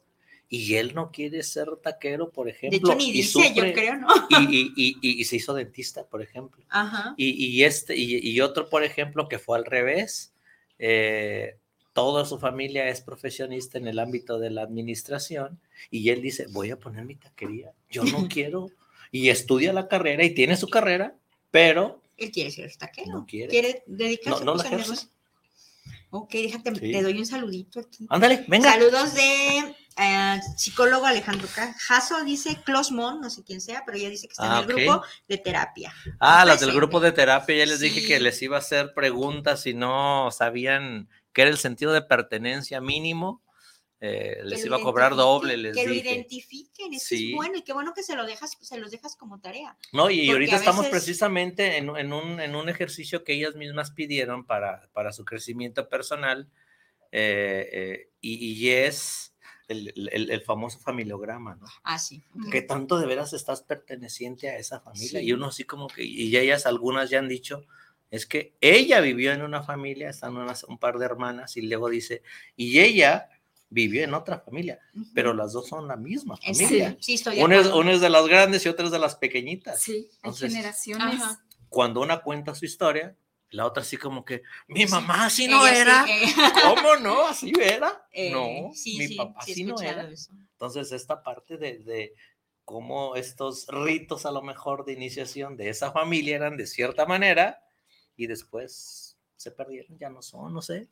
Y él no quiere ser taquero, por De ejemplo. hecho, ni y dice, yo creo, ¿no? Y, y- y- y- y se hizo dentista, por ejemplo. Ajá. Y, y este, y, y otro, por ejemplo, que fue al revés, eh, toda su familia es profesionista en el ámbito de la administración y él dice, voy a poner mi taquería, yo no quiero, y estudia la carrera y tiene su carrera, pero... Él quiere ser taquero. No quiere. Quiere dedicarse No, no negocio. Ok, déjate, Sí. te doy un saludito aquí. Ándale, venga. Saludos de eh, psicólogo Alejandro Jasso, dice Closmon, no sé quién sea, pero ella dice que está Ah, en el ok. grupo de terapia. Ah, las del grupo de terapia, ya les dije que les iba a hacer preguntas y no sabían qué era el sentido de pertenencia mínimo. eh, les Que iba lo a cobrar doble, les Que lo dije. identifiquen, eso Sí. es bueno y qué bueno que se lo dejas, se los dejas como tarea. No, y Porque ahorita a estamos veces- precisamente en, en un, en un ejercicio que ellas mismas pidieron para, para su crecimiento personal eh, eh, y, y es el, el- el famoso familiograma, ¿no? Ah, sí. ok. que tanto de veras estás perteneciente a esa familia. Sí. Y uno así como que, y ellas, algunas ya han dicho, es que ella vivió en una familia, están unas, un par de hermanas, y luego dice, y ella vivió en otra familia, pero las dos son la misma familia. Sí, estoy de Una es, una es de las grandes y otra es de las pequeñitas. Sí, hay Entonces, generaciones. Ajá. Cuando una cuenta su historia, la otra así como que, mi Sí. mamá así no sí, era. eh, ¿Cómo no? ¿Así era? eh, no, sí, mi sí, papá sí he sí no era. eso. Entonces, esta parte de, de cómo estos ritos a lo mejor de iniciación de esa familia eran de cierta manera y después se perdieron, ya no son, no sé.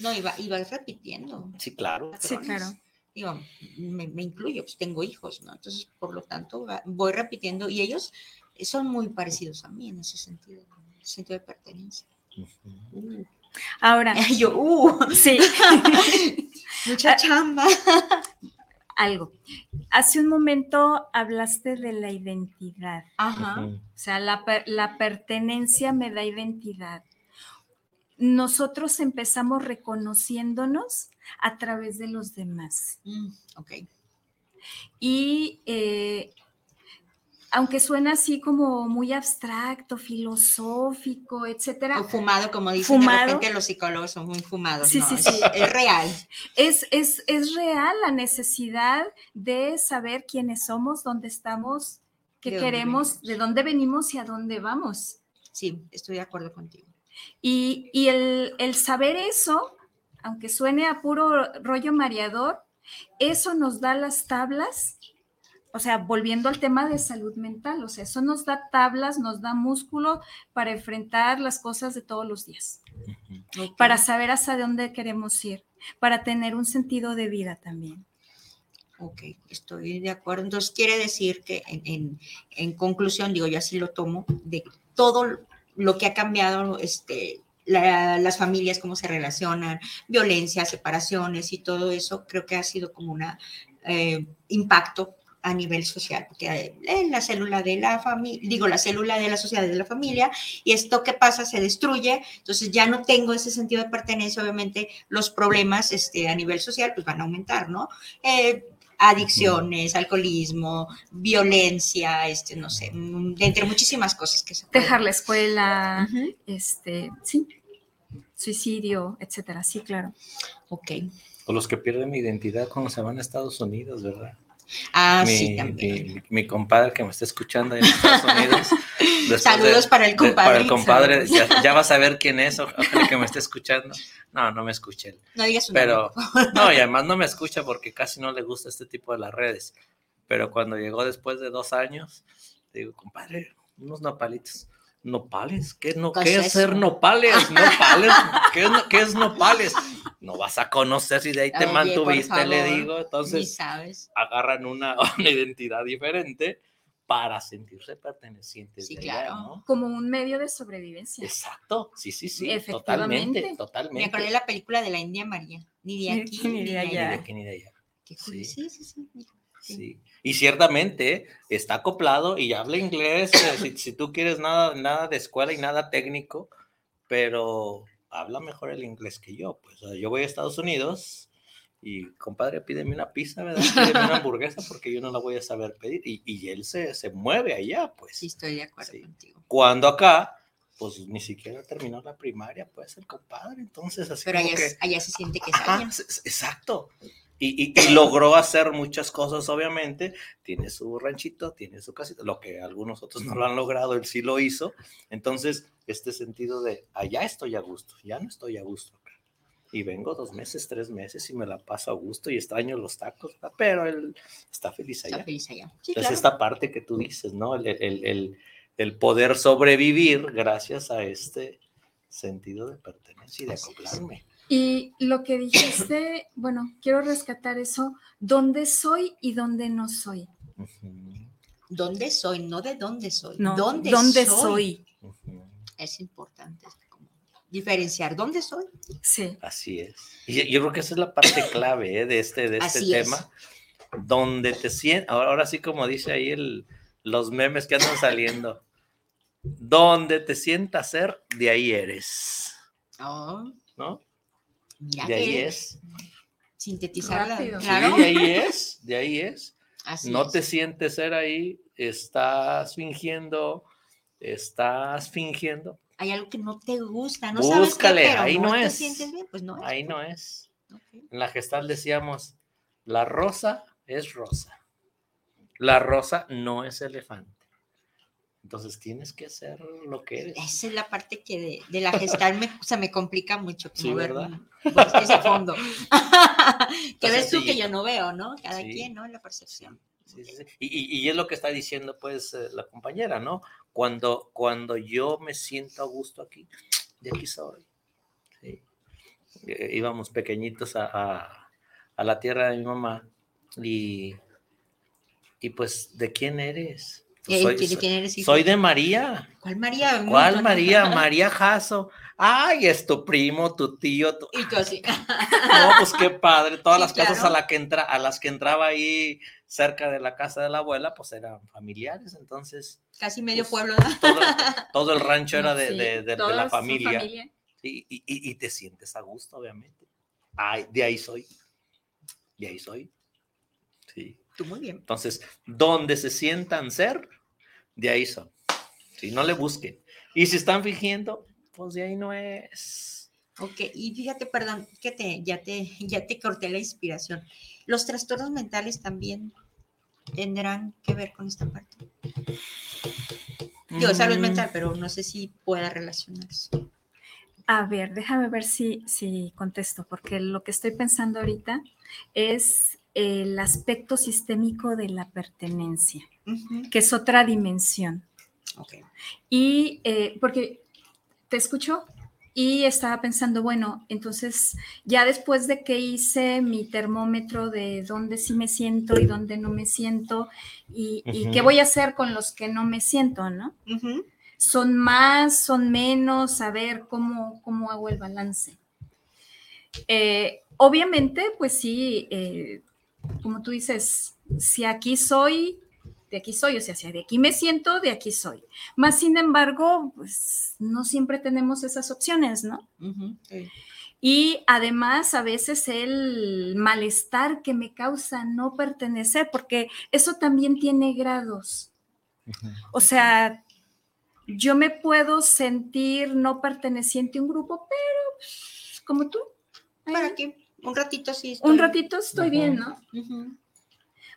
No, iba, iba repitiendo. Sí, claro. Sí, claro. Digo, me, me incluyo, pues tengo hijos, ¿no? Entonces, por lo tanto, va- voy repitiendo y ellos son muy parecidos a mí en ese sentido, en el sentido de pertenencia. Uh. Ahora, Yo, uh, sí, mucha chamba. algo. Hace un momento hablaste de la identidad. Ajá. O sea, la, la pertenencia me da identidad. Nosotros empezamos reconociéndonos a través de los demás. Mm, ok. Y eh, aunque suena así como muy abstracto, filosófico, etcétera, O fumado, como dicen Fumado. de repente los psicólogos son muy fumados. Sí, no, sí, es, sí. es real. es, es, es real la necesidad de saber quiénes somos, dónde estamos, qué De queremos, de dónde venimos y a dónde vamos. Sí, estoy de acuerdo contigo. Y, y el, el saber eso, aunque suene a puro rollo mareador, eso nos da las tablas, o sea, volviendo al tema de salud mental, o sea, eso nos da tablas, nos da músculo para enfrentar las cosas de todos los días, para saber hasta dónde queremos ir, para tener un sentido de vida también. Ok, estoy de acuerdo. Entonces quiere decir que en, en- en conclusión, digo, yo así lo tomo, de todo lo que ha cambiado este, la- las familias, cómo se relacionan, violencia, separaciones y todo eso, creo que ha sido como un impacto a nivel social, porque eh, en la célula de la familia, digo, la célula de la sociedad de la familia, y esto que pasa se destruye, entonces ya no tengo ese sentido de pertenencia, obviamente los problemas este, a nivel social pues van a aumentar, ¿no? Eh, adicciones, alcoholismo, violencia, este, no sé, mm, entre muchísimas cosas que se pueden- Dejar la escuela, este, sí, suicidio, etcétera, sí, claro. Ok. O los que pierden identidad cuando se van a Estados Unidos, ¿verdad? Ah, mi, sí, también. mi- mi compadre que me está escuchando en Estados Unidos. Saludos para el de- compadre. para el compadre, ya, ya vas a ver quién es, ojalá que me esté escuchando. No, no me escuche él. No digas Pero, nombre. no, y además no me escucha porque casi no le gusta este tipo de las redes. Pero cuando llegó después de dos años, digo, compadre, unos nopalitos. ¿Nopales? ¿Qué, no, ¿Qué ¿qué es ser nopales? ¿Nopales? ¿Qué es, no- qué es nopales? No vas a conocer si de ahí te Oye, mantuviste, le digo. Entonces, sabes. agarran una, una identidad diferente para sentirse pertenecientes. Sí, de allá, claro. ¿no? Como un medio de sobrevivencia. Exacto, sí, sí, sí, Efectivamente. totalmente, Me totalmente. acordé de la película de la India María. Ni de aquí, Ni de allá. Ni de aquí ni de allá. Qué. Sí. Sí, sí, sí. Sí. Y ciertamente está acoplado y habla inglés, eh, si, si tú quieres nada, nada de escuela y nada técnico, pero habla mejor el inglés que yo. Pues yo voy a Estados Unidos y, compadre, pídeme una pizza, ¿verdad? Pídeme una hamburguesa porque yo no la voy a saber pedir. Y, y él se, se mueve allá, pues. Sí, estoy de acuerdo Sí. contigo. Cuando acá, pues ni siquiera terminó la primaria, pues el compadre. Entonces, así Pero allá, que... allá se siente que es Ajá, exacto. Y, y- y logró hacer muchas cosas, obviamente. Tiene su ranchito, tiene su casita, lo que algunos otros no lo han logrado, él sí lo hizo. Entonces, este sentido de allá estoy a gusto, ya no estoy a gusto acá. y vengo dos meses, tres meses y me la paso a gusto y extraño los tacos, pero él está feliz allá. Está feliz allá. es esta parte que tú dices, ¿no? El, el, el, poder sobrevivir gracias a este sentido de pertenencia y de acoplarme. Y lo que dijiste, bueno, quiero rescatar eso, ¿dónde soy y dónde no soy? ¿Dónde soy? No de dónde soy. No, ¿Dónde, ¿dónde soy? Es importante diferenciar dónde soy. Sí. Así es. Y yo creo que esa es la parte clave ¿eh? de este, de este tema. Donde te sientes, ahora, sí como dice ahí el, los memes que andan saliendo, donde te sientas ser, de ahí eres. Oh. ¿No? Mira de ahí es. Sintetizarla. Claro. de ahí es, de ahí es. no te sientes ser ahí, estás fingiendo, estás fingiendo, hay algo que no te gusta, no Búscale, sabes qué, ahí no, es. pues no es. Ahí no es. En la gestal decíamos, la rosa es rosa. La rosa no es elefante. Entonces tienes que hacer lo que eres. Esa es la parte que de, la gestal me, se me complica mucho. Sí, ¿verdad? ese fondo. que ves tú que yo no veo, ¿no? Cada quien, ¿no? La percepción. Sí, sí, y, y, es lo que está diciendo pues eh, la compañera, ¿no? Cuando, cuando yo me siento a gusto aquí, de aquí soy. ¿sí? Eh, íbamos pequeñitos a, la tierra de mi mamá y, y pues, ¿de quién eres? Pues soy, ¿De quién eres soy de María. ¿Cuál María? ¿Cuál María? María Jasso. Ay, es tu primo, tu tío. Tu... Y tú así. No, pues qué padre. Todas las casas a, la que entra, a las que entraba ahí cerca de la casa de la abuela, pues eran familiares, entonces... Casi medio pues, pueblo. Todo, el rancho era de, la familia. Y, te sientes a gusto, obviamente. Ay, de ahí soy. De ahí soy. Sí. Tú muy bien. Entonces, donde se sientan ser, de ahí son. Si no le busquen. Y si están fingiendo, pues de ahí no es. Ok, y fíjate, perdón, que te, ya, te, ya te corté la inspiración. Los trastornos mentales también tendrán que ver con esta parte. Yo, salud mm. mental, pero no sé si pueda relacionarse. A ver, déjame ver si, si contesto, porque lo que estoy pensando ahorita es el aspecto sistémico de la pertenencia, que es otra dimensión. Okay. Y eh, porque te escucho y estaba pensando, bueno, entonces ya después de que hice mi termómetro de dónde sí me siento y dónde no me siento y, qué voy a hacer con los que no me siento, ¿no? Son más, son menos, a ver cómo, cómo hago el balance. Eh, obviamente, pues sí, eh, como tú dices, si aquí soy, de aquí soy, o sea, si de aquí me siento, de aquí soy. Más sin embargo, pues no siempre tenemos esas opciones, ¿no? Y además a veces el malestar que me causa no pertenecer, porque eso también tiene grados. O sea, yo me puedo sentir no perteneciente a un grupo, pero pues, como tú. Para que un ratito sí. Un ratito estoy bien, ¿no?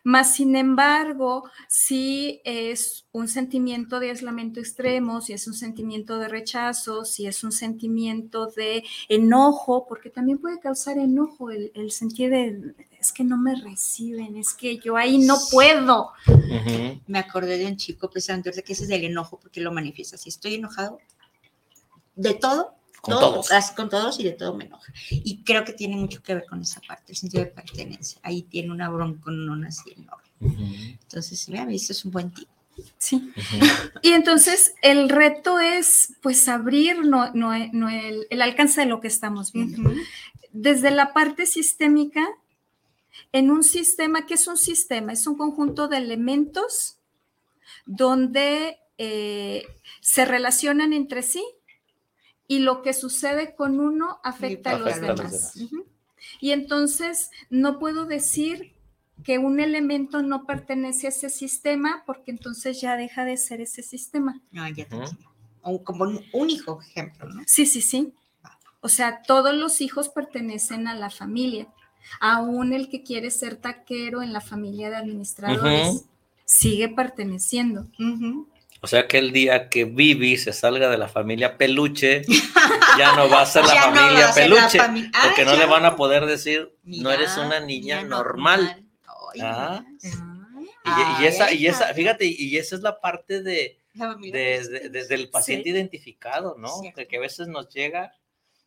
Más sin embargo, si es un sentimiento de aislamiento extremo, si es un sentimiento de rechazo, si es un sentimiento de enojo, porque también puede causar enojo el, sentir de, es que no me reciben, es que yo ahí no puedo. Me acordé de un chico precisamente que ese es del enojo, porque lo manifiesta. Si estoy enojado de todo, con todos. Con todos y de todo me enoja. Y creo que tiene mucho que ver con esa parte, el sentido de pertenencia. Ahí tiene una bronconona así enorme. Entonces, me ha visto, es un buen tipo. Sí. Y entonces el reto es pues abrir no, no, el, el, alcance de lo que estamos viendo. Desde la parte sistémica, en un sistema, ¿qué es un sistema? Es un conjunto de elementos donde eh, se relacionan entre sí y lo que sucede con uno afecta, a los demás. Y entonces no puedo decir que un elemento no pertenece a ese sistema porque entonces ya deja de ser ese sistema. No, ya Como un, hijo, ejemplo, ¿no? Sí, sí, sí. O sea, todos los hijos pertenecen a la familia. Aún el que quiere ser taquero en la familia de administradores sigue perteneciendo. O sea que el día que Vivi se salga de la familia peluche, ya no va a ser la Ya familia la peluche, fami- porque no le van a poder decir, no eres una niña, niña normal. Ay, Ah. Y, esa, y esa, fíjate, y esa es la parte de, familia de- del paciente identificado, ¿no? Cierto. Que a veces nos llega,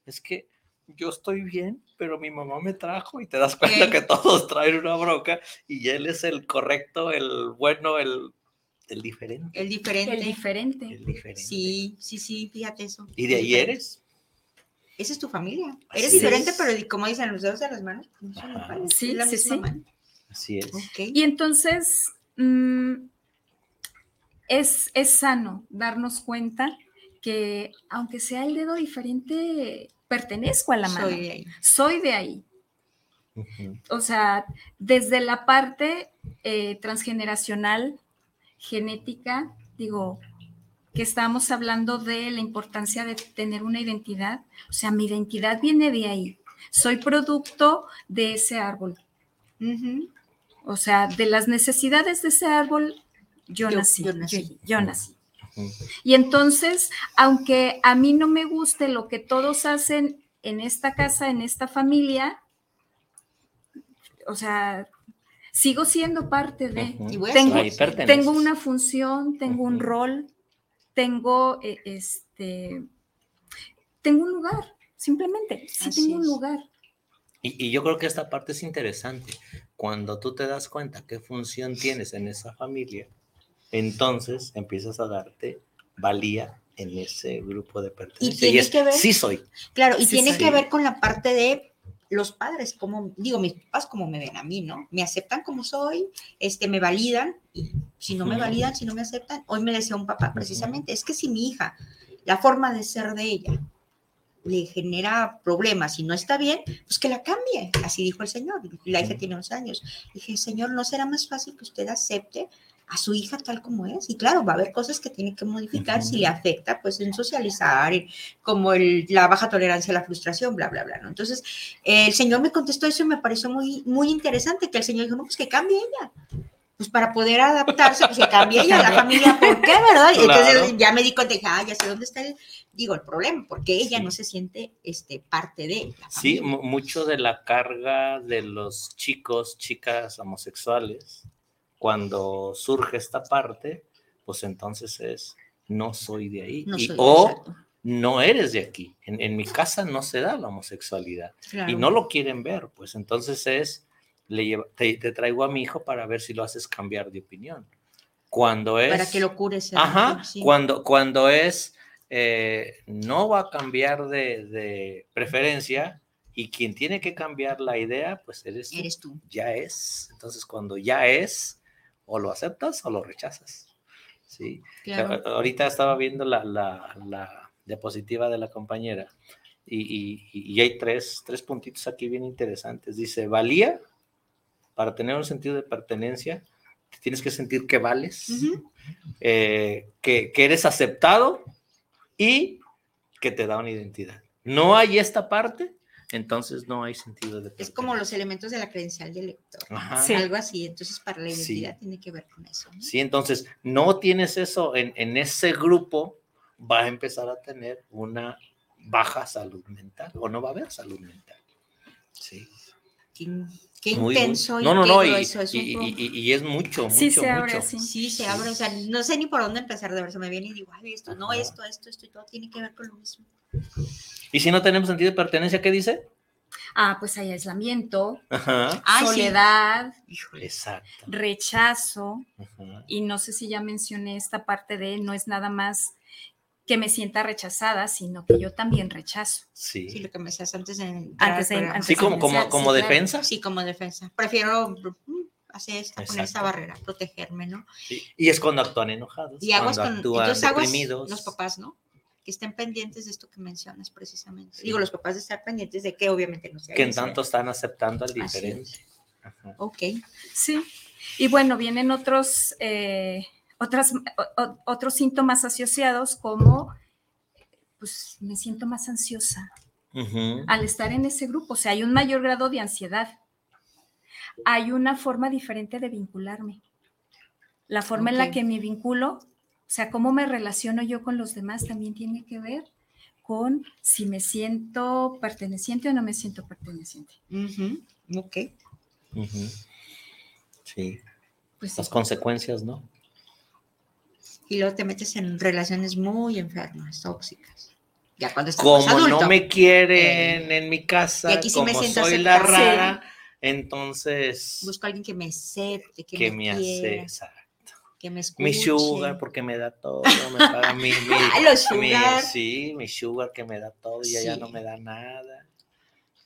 es que yo estoy bien, pero mi mamá me trajo y te das cuenta que todos traen una bronca y él es el correcto, el bueno, el, el diferente. El diferente. El diferente. El diferente. Sí, sí, sí, fíjate eso. Y de ahí eres. Esa es tu familia. Así Eres diferente, es. pero como dicen los dedos de las manos, no son iguales, Sí, es la sí, misma sí. mano. Así es. Y entonces mm, es, es sano darnos cuenta que aunque sea el dedo diferente, pertenezco a la mano. Soy de ahí. Soy de ahí. O sea, desde la parte eh, transgeneracional, genética, digo, que estamos hablando de la importancia de tener una identidad. O sea, mi identidad viene de ahí. Soy producto de ese árbol. O sea, de las necesidades de ese árbol, yo, Yo- nací, yo nací. yo nací. Ujú. Y entonces, aunque a mí no me guste lo que todos hacen en esta casa, en esta familia, o sea, sigo siendo parte de. Y voy a Tengo, Ahí tengo una función, tengo un Ujú. rol, tengo eh, este, tengo un lugar, simplemente, sí Así tengo un es. lugar. Y, y yo creo que esta parte es interesante. Cuando tú te das cuenta qué función tienes en esa familia, entonces empiezas a darte valía en ese grupo de pertenencia. tiene es, que ver- sí soy. Claro, y Sí, tiene sí. que ver con la parte de los padres, como digo, mis papás como me ven a mí, ¿no? Me aceptan como soy, este, me validan, y si no me validan, si no me aceptan, hoy me decía un papá precisamente, es que si mi hija, la forma de ser de ella, le genera problemas y no está bien, pues que la cambie, así dijo el Señor. La hija tiene 11 años. Dije, Señor, ¿no será más fácil que usted acepte a su hija tal como es? Y claro, va a haber cosas que tiene que modificar si le afecta, pues en socializar, en- como el- la baja tolerancia a la frustración, bla, bla, bla, ¿no? Entonces, eh, el Señor me contestó eso y me pareció muy, muy interesante, que el Señor dijo, no, pues que cambie ella. Pues para poder adaptarse, pues que cambie ella, la familia, ¿por qué, verdad? Y Claro. entonces ya me di cuenta, dije, ah, ya sé dónde está el, digo, el problema, porque ella Sí. no se siente este, parte de la Sí, mucho de la carga de los chicos, chicas homosexuales, cuando surge esta parte, pues entonces es, no soy de ahí. No Y- soy- o exacto, no eres de aquí. En, en mi casa no se da la homosexualidad. claro. y no lo quieren ver, pues entonces es, le lleva- te, te traigo a mi hijo para ver si lo haces cambiar de opinión. Cuando es... Para que lo cures. Ajá, sí. cuando, cuando es, eh, no va a cambiar de, de preferencia y quien tiene que cambiar la idea, pues eres tú. Eres tú. Ya es. Entonces cuando ya es, o lo aceptas o lo rechazas. Sí. Claro. Ahorita estaba viendo la, la- la diapositiva de la compañera y, y- y hay tres, tres puntitos aquí bien interesantes. Dice, valía, para tener un sentido de pertenencia, te tienes que sentir que vales, eh, que, que eres aceptado y que te da una identidad. No hay esta parte, entonces no hay sentido de Es como los elementos de la credencial del lector. Ajá. Sí. Algo así. Entonces, para la Sí. identidad tiene que ver con eso. ¿no? Sí, entonces no tienes eso en, en ese grupo, va a empezar a tener una baja salud mental o no va a haber salud mental. Sí. Qué Muy, muy- intenso y No, no, qué no, y, es un y- y- y- y es mucho, mucho, Sí se abre mucho. así. Sí, se abre, o sea, no sé ni por dónde empezar, de ver, se me viene y digo, ay, esto, no, esto, esto, esto y todo tiene que ver con lo mismo. Y si no tenemos sentido de pertenencia, ¿qué dice? Ah, pues hay aislamiento, Ajá. Sí. soledad, Híjole. Rechazo, Ajá. y no sé si ya mencioné esta parte de no es nada más que me sienta rechazada, sino que yo también rechazo. Sí. Sí, lo que me decías antes de Antes de- antes Sí, como, como, como sí, claro. defensa. Sí, como defensa. Prefiero mm, hacer esta, poner esta Exacto. barrera, protegerme, ¿no? Y, y es cuando actúan enojados. Y aguas cuando con, actúan entonces aguas deprimidos. los papás, ¿no? Que estén pendientes de esto que mencionas precisamente. Sí. Digo, los papás de estar pendientes de que obviamente no sea que en tanto están aceptando al diferente. Ajá. Ok. Sí. Y bueno, vienen otros, eh, otras, o- o- otros síntomas asociados como, pues me siento más ansiosa al estar en ese grupo. O sea, hay un mayor grado de ansiedad. Hay una forma diferente de vincularme. La forma en la que me vinculo O sea, cómo me relaciono yo con los demás también tiene que ver con si me siento perteneciente o no me siento perteneciente. Ok. Sí. Pues Las consecuencias, ¿no? Y luego te metes en relaciones muy enfermas, tóxicas. Ya cuando Como no me quieren eh, en mi casa, como soy la rara, entonces... Busco a alguien que me acepte, que, que me, me que me escuche. Mi sugar, porque me da todo, me paga mi, mi, sí, mi sugar que me da todo y ella no me da nada.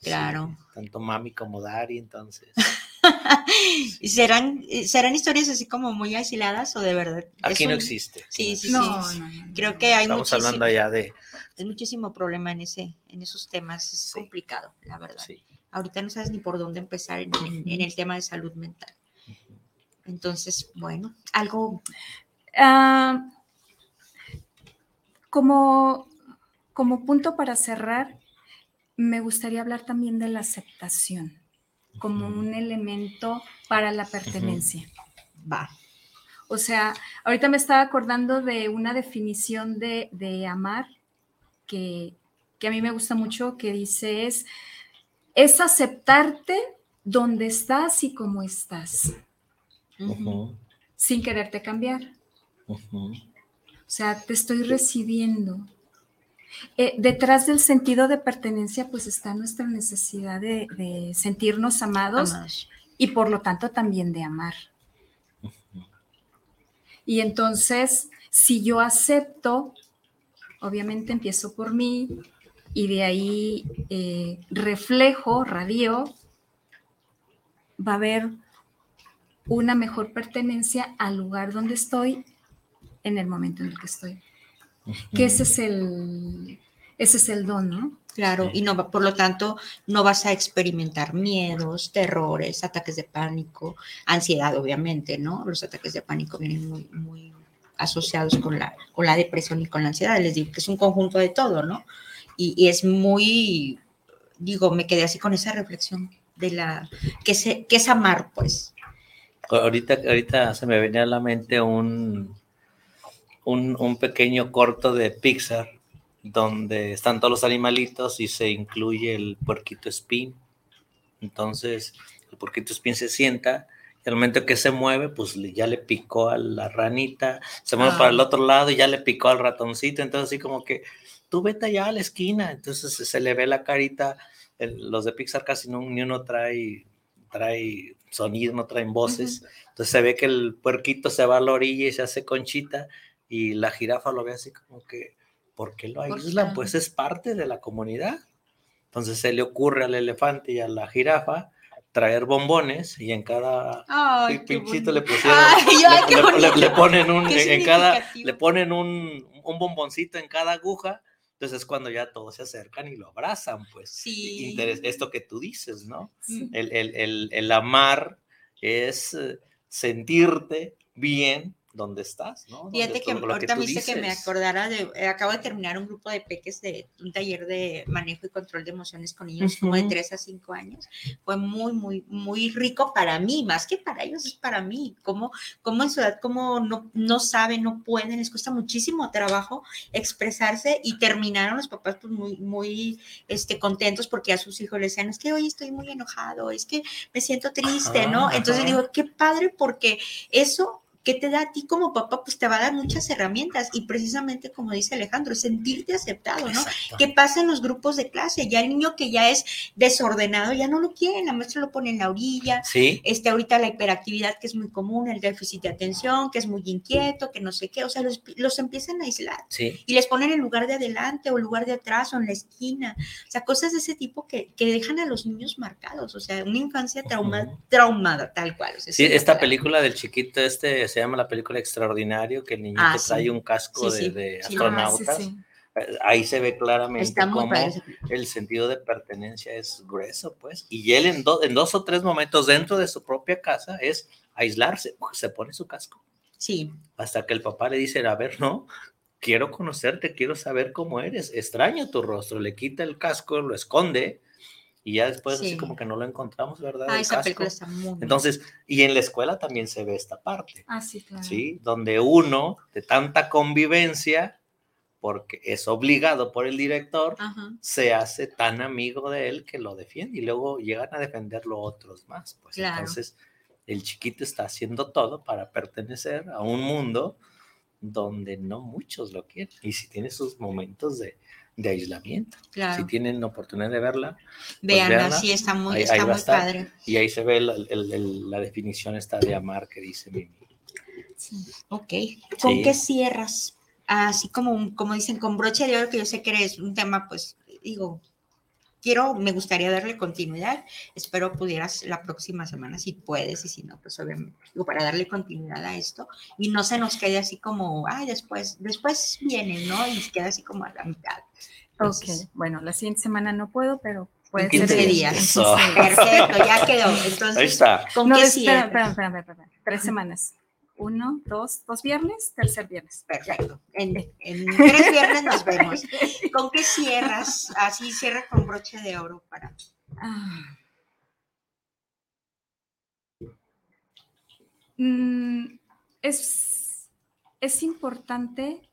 Claro. tanto mami como Dari, entonces. ¿Serán, ¿Serán historias así como muy aisladas o de verdad? Aquí no existe. Sí, sí, no, sí. Creo que hay Estamos hablando allá de... Hay muchísimo problema en, ese, en esos temas. Es complicado, la verdad. Ahorita no sabes ni por dónde empezar en, el tema de salud mental. Entonces, bueno, algo... Ah, como, como punto para cerrar, me gustaría hablar también de la aceptación como un elemento para la pertenencia. Va. O sea, ahorita me estaba acordando de una definición de, amar que, a mí me gusta mucho, que dice es, es aceptarte donde estás y como estás, sin quererte cambiar. O sea, te estoy recibiendo, eh, detrás del sentido de pertenencia, pues está nuestra necesidad de, sentirnos amados y por lo tanto también de amar. Y entonces, si yo acepto, obviamente empiezo por mí y de ahí eh, reflejo, radio, va a haber una mejor pertenencia al lugar donde estoy en el momento en el que estoy que ese es el, ese es el don, ¿no? Claro, y no, por lo tanto, no vas a experimentar miedos, terrores, ataques de pánico, ansiedad, obviamente, ¿no? Los ataques de pánico vienen muy, muy asociados con la, con la depresión y con la ansiedad. Les digo que es un conjunto de todo, ¿no? Y, es muy, digo, me quedé así con esa reflexión de la, que, se, que es amar, pues. Ahorita, ahorita se me venía a la mente un, un, pequeño corto de Pixar donde están todos los animalitos y se incluye el puerquito spin. Entonces, el puerquito spin se sienta y al momento que se mueve, pues ya le picó a la ranita, se mueve para el ah. otro lado y ya le picó al ratoncito. Entonces, así como que tú vete allá a la esquina. Entonces se le ve la carita. los de Pixar casi no, ni uno trae, trae sonido, no traen voces. Entonces se ve que el puerquito se va a la orilla y se hace conchita y la jirafa lo ve así como que, ¿por qué lo aíslan? Pues es parte de la comunidad. Entonces se le ocurre al elefante y a la jirafa traer bombones y en cada pinchito le pusieron, le, ponen un, en cada, le ponen un, un, bomboncito en cada aguja. Entonces es cuando ya todos se acercan y lo abrazan, pues. Sí. esto que tú dices, ¿no? El, el, el, el amar es eh, sentirte bien dónde estás, ¿no? Fíjate que ahorita me dice que me acordara de, eh, acabo de terminar un grupo de peques de un taller de manejo y control de emociones con niños como de 3 a 5 años. Fue muy, muy, muy rico para mí, más que para ellos, es para mí. Como, como en su edad, como no, no saben, no pueden, les cuesta muchísimo trabajo expresarse y terminaron los papás pues muy, muy este, contentos porque a sus hijos les decían, es que hoy estoy muy enojado, es que me siento triste, ¿no? Entonces digo, qué padre porque eso ¿qué te da a ti como papá? Pues te va a dar muchas herramientas y precisamente como dice Alejandro, sentirte aceptado, ¿no? ¿Qué pasa en los grupos de clase? Ya el niño que ya es desordenado ya no lo quiere, la maestra lo pone en la orilla. Sí. Este, ahorita la hiperactividad que es muy común, el déficit de atención, que es muy inquieto, que no sé qué, o sea, los, empiezan a aislar. Sí. Y les ponen en lugar de adelante o lugar de atrás o en la esquina. O sea, cosas de ese tipo que, dejan a los niños marcados, o sea, una infancia traumada, tal cual. sí, esta película del chiquito este se llama la película Extraordinario, que el niño ah, trae un casco de, astronautas. Eh, ahí se ve claramente cómo el sentido de pertenencia es grueso, pues. Y él en, en dos o tres momentos dentro de su propia casa es aislarse, se pone su casco. Sí. Hasta que el papá le dice, a ver, no, quiero conocerte, quiero saber cómo eres, extraño tu rostro, le quita el casco, lo esconde Y ya después así Sí. como que no lo encontramos, ¿verdad? Ah, El esa casco. película está muy buena. Entonces, y en la escuela también se ve esta parte, Ah, sí, claro. ¿sí? Donde uno, de tanta convivencia, porque es obligado por el director, Ajá. se hace tan amigo de él que lo defiende y luego llegan a defenderlo otros más. Pues Claro. entonces el chiquito está haciendo todo para pertenecer a un mundo donde no muchos lo quieren y si tiene sus momentos de, de aislamiento. Claro. Si tienen oportunidad de verla, Veanla, véanla. sí, está muy, Ahí- está ahí muy padre. y ahí se ve la, el- el- la definición esta de amar que dice Mimi. Ok. ¿Con Sí. qué cierras? Así como, como dicen, con broche de oro, que yo sé que eres un tema, pues, digo, quiero, me gustaría darle continuidad. Espero pudieras la próxima semana, si puedes, y si no, pues obviamente, digo, para darle continuidad a esto y no se nos quede así como, ay, después, después viene, ¿no? Y se queda así como a la mitad. Ok, Entonces, bueno, la siguiente semana no puedo, pero puede 15 ser. en- días. en Eso. 15. Perfecto, ya quedó. Entonces, Ahí está. ¿con No, qué espera, cierras? espera, espera, espera, espera. Tres semanas. Uno, dos, dos viernes, tercer viernes. Perfecto. En, en tres viernes nos vemos. ¿Con qué cierras? Así cierra con broche de oro para. Ah. Mm, es, es importante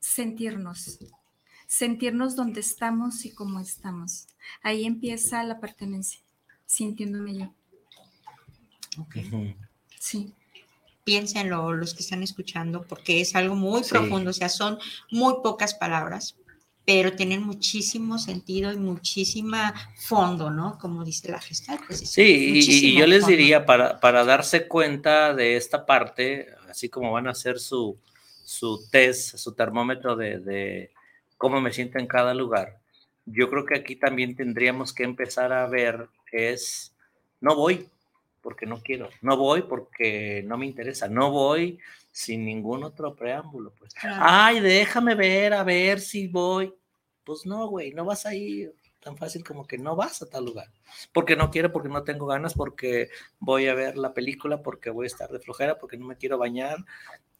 sentirnos, sentirnos donde estamos y cómo estamos. Ahí empieza la pertenencia, sintiéndome yo. Ujú. Sí. Piénsenlo los que están escuchando, porque es algo muy Sí. profundo, o sea, son muy pocas palabras, pero tienen muchísimo sentido y muchísima fondo, ¿no? Como dice la gestal. Pues es Sí, y- yo les fondo. diría, para, para darse cuenta de esta parte, así como van a hacer su, su test, su termómetro de, de cómo me siento en cada lugar, yo creo que aquí también tendríamos que empezar a ver es, no voy porque no quiero, no voy porque no me interesa, no voy sin ningún otro preámbulo. Pues. Claro. Ay, déjame ver, a ver si voy. Pues no, güey, no vas a ir tan fácil como que no vas a tal lugar porque no quiero, porque no tengo ganas, porque voy a ver la película, porque voy a estar de flojera, porque no me quiero bañar,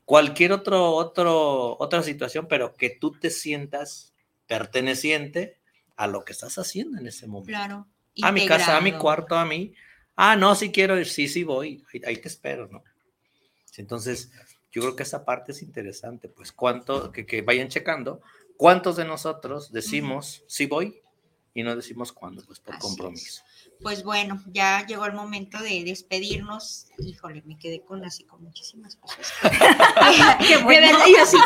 cualquier otro, otro, otra situación, pero que tú te sientas perteneciente a lo que estás haciendo en ese momento. Claro. A mi casa, a mi cuarto, a mí. Ah, no, si quiero ir, sí, sí voy, ahí, ahí te espero, ¿no? Entonces, yo creo que esa parte es interesante, pues cuánto, que, que vayan checando, cuántos de nosotros decimos, sí voy, y no decimos cuándo, pues por Así es. Pues bueno, ya llegó el momento de despedirnos. Híjole, me quedé con así con muchísimas cosas. Qué bueno. yo sí,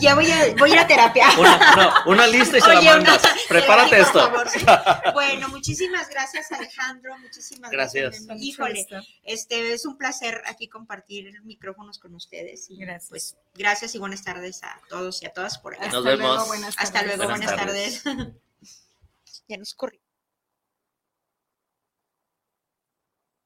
ya voy a, voy a ir a terapia. Una, no, una lista y se Oye, la una- mandas. Prepárate Sí, esto. por favor, sí. Bueno, muchísimas gracias Alejandro, muchísimas gracias. Híjole, este es un placer aquí compartir micrófonos con ustedes. Y Gracias. pues gracias y buenas tardes a todos y a todas por acá. Nos Hasta luego, vemos. buenas Hasta tardes. luego, Buenas buenas tardes. ya nos corrí.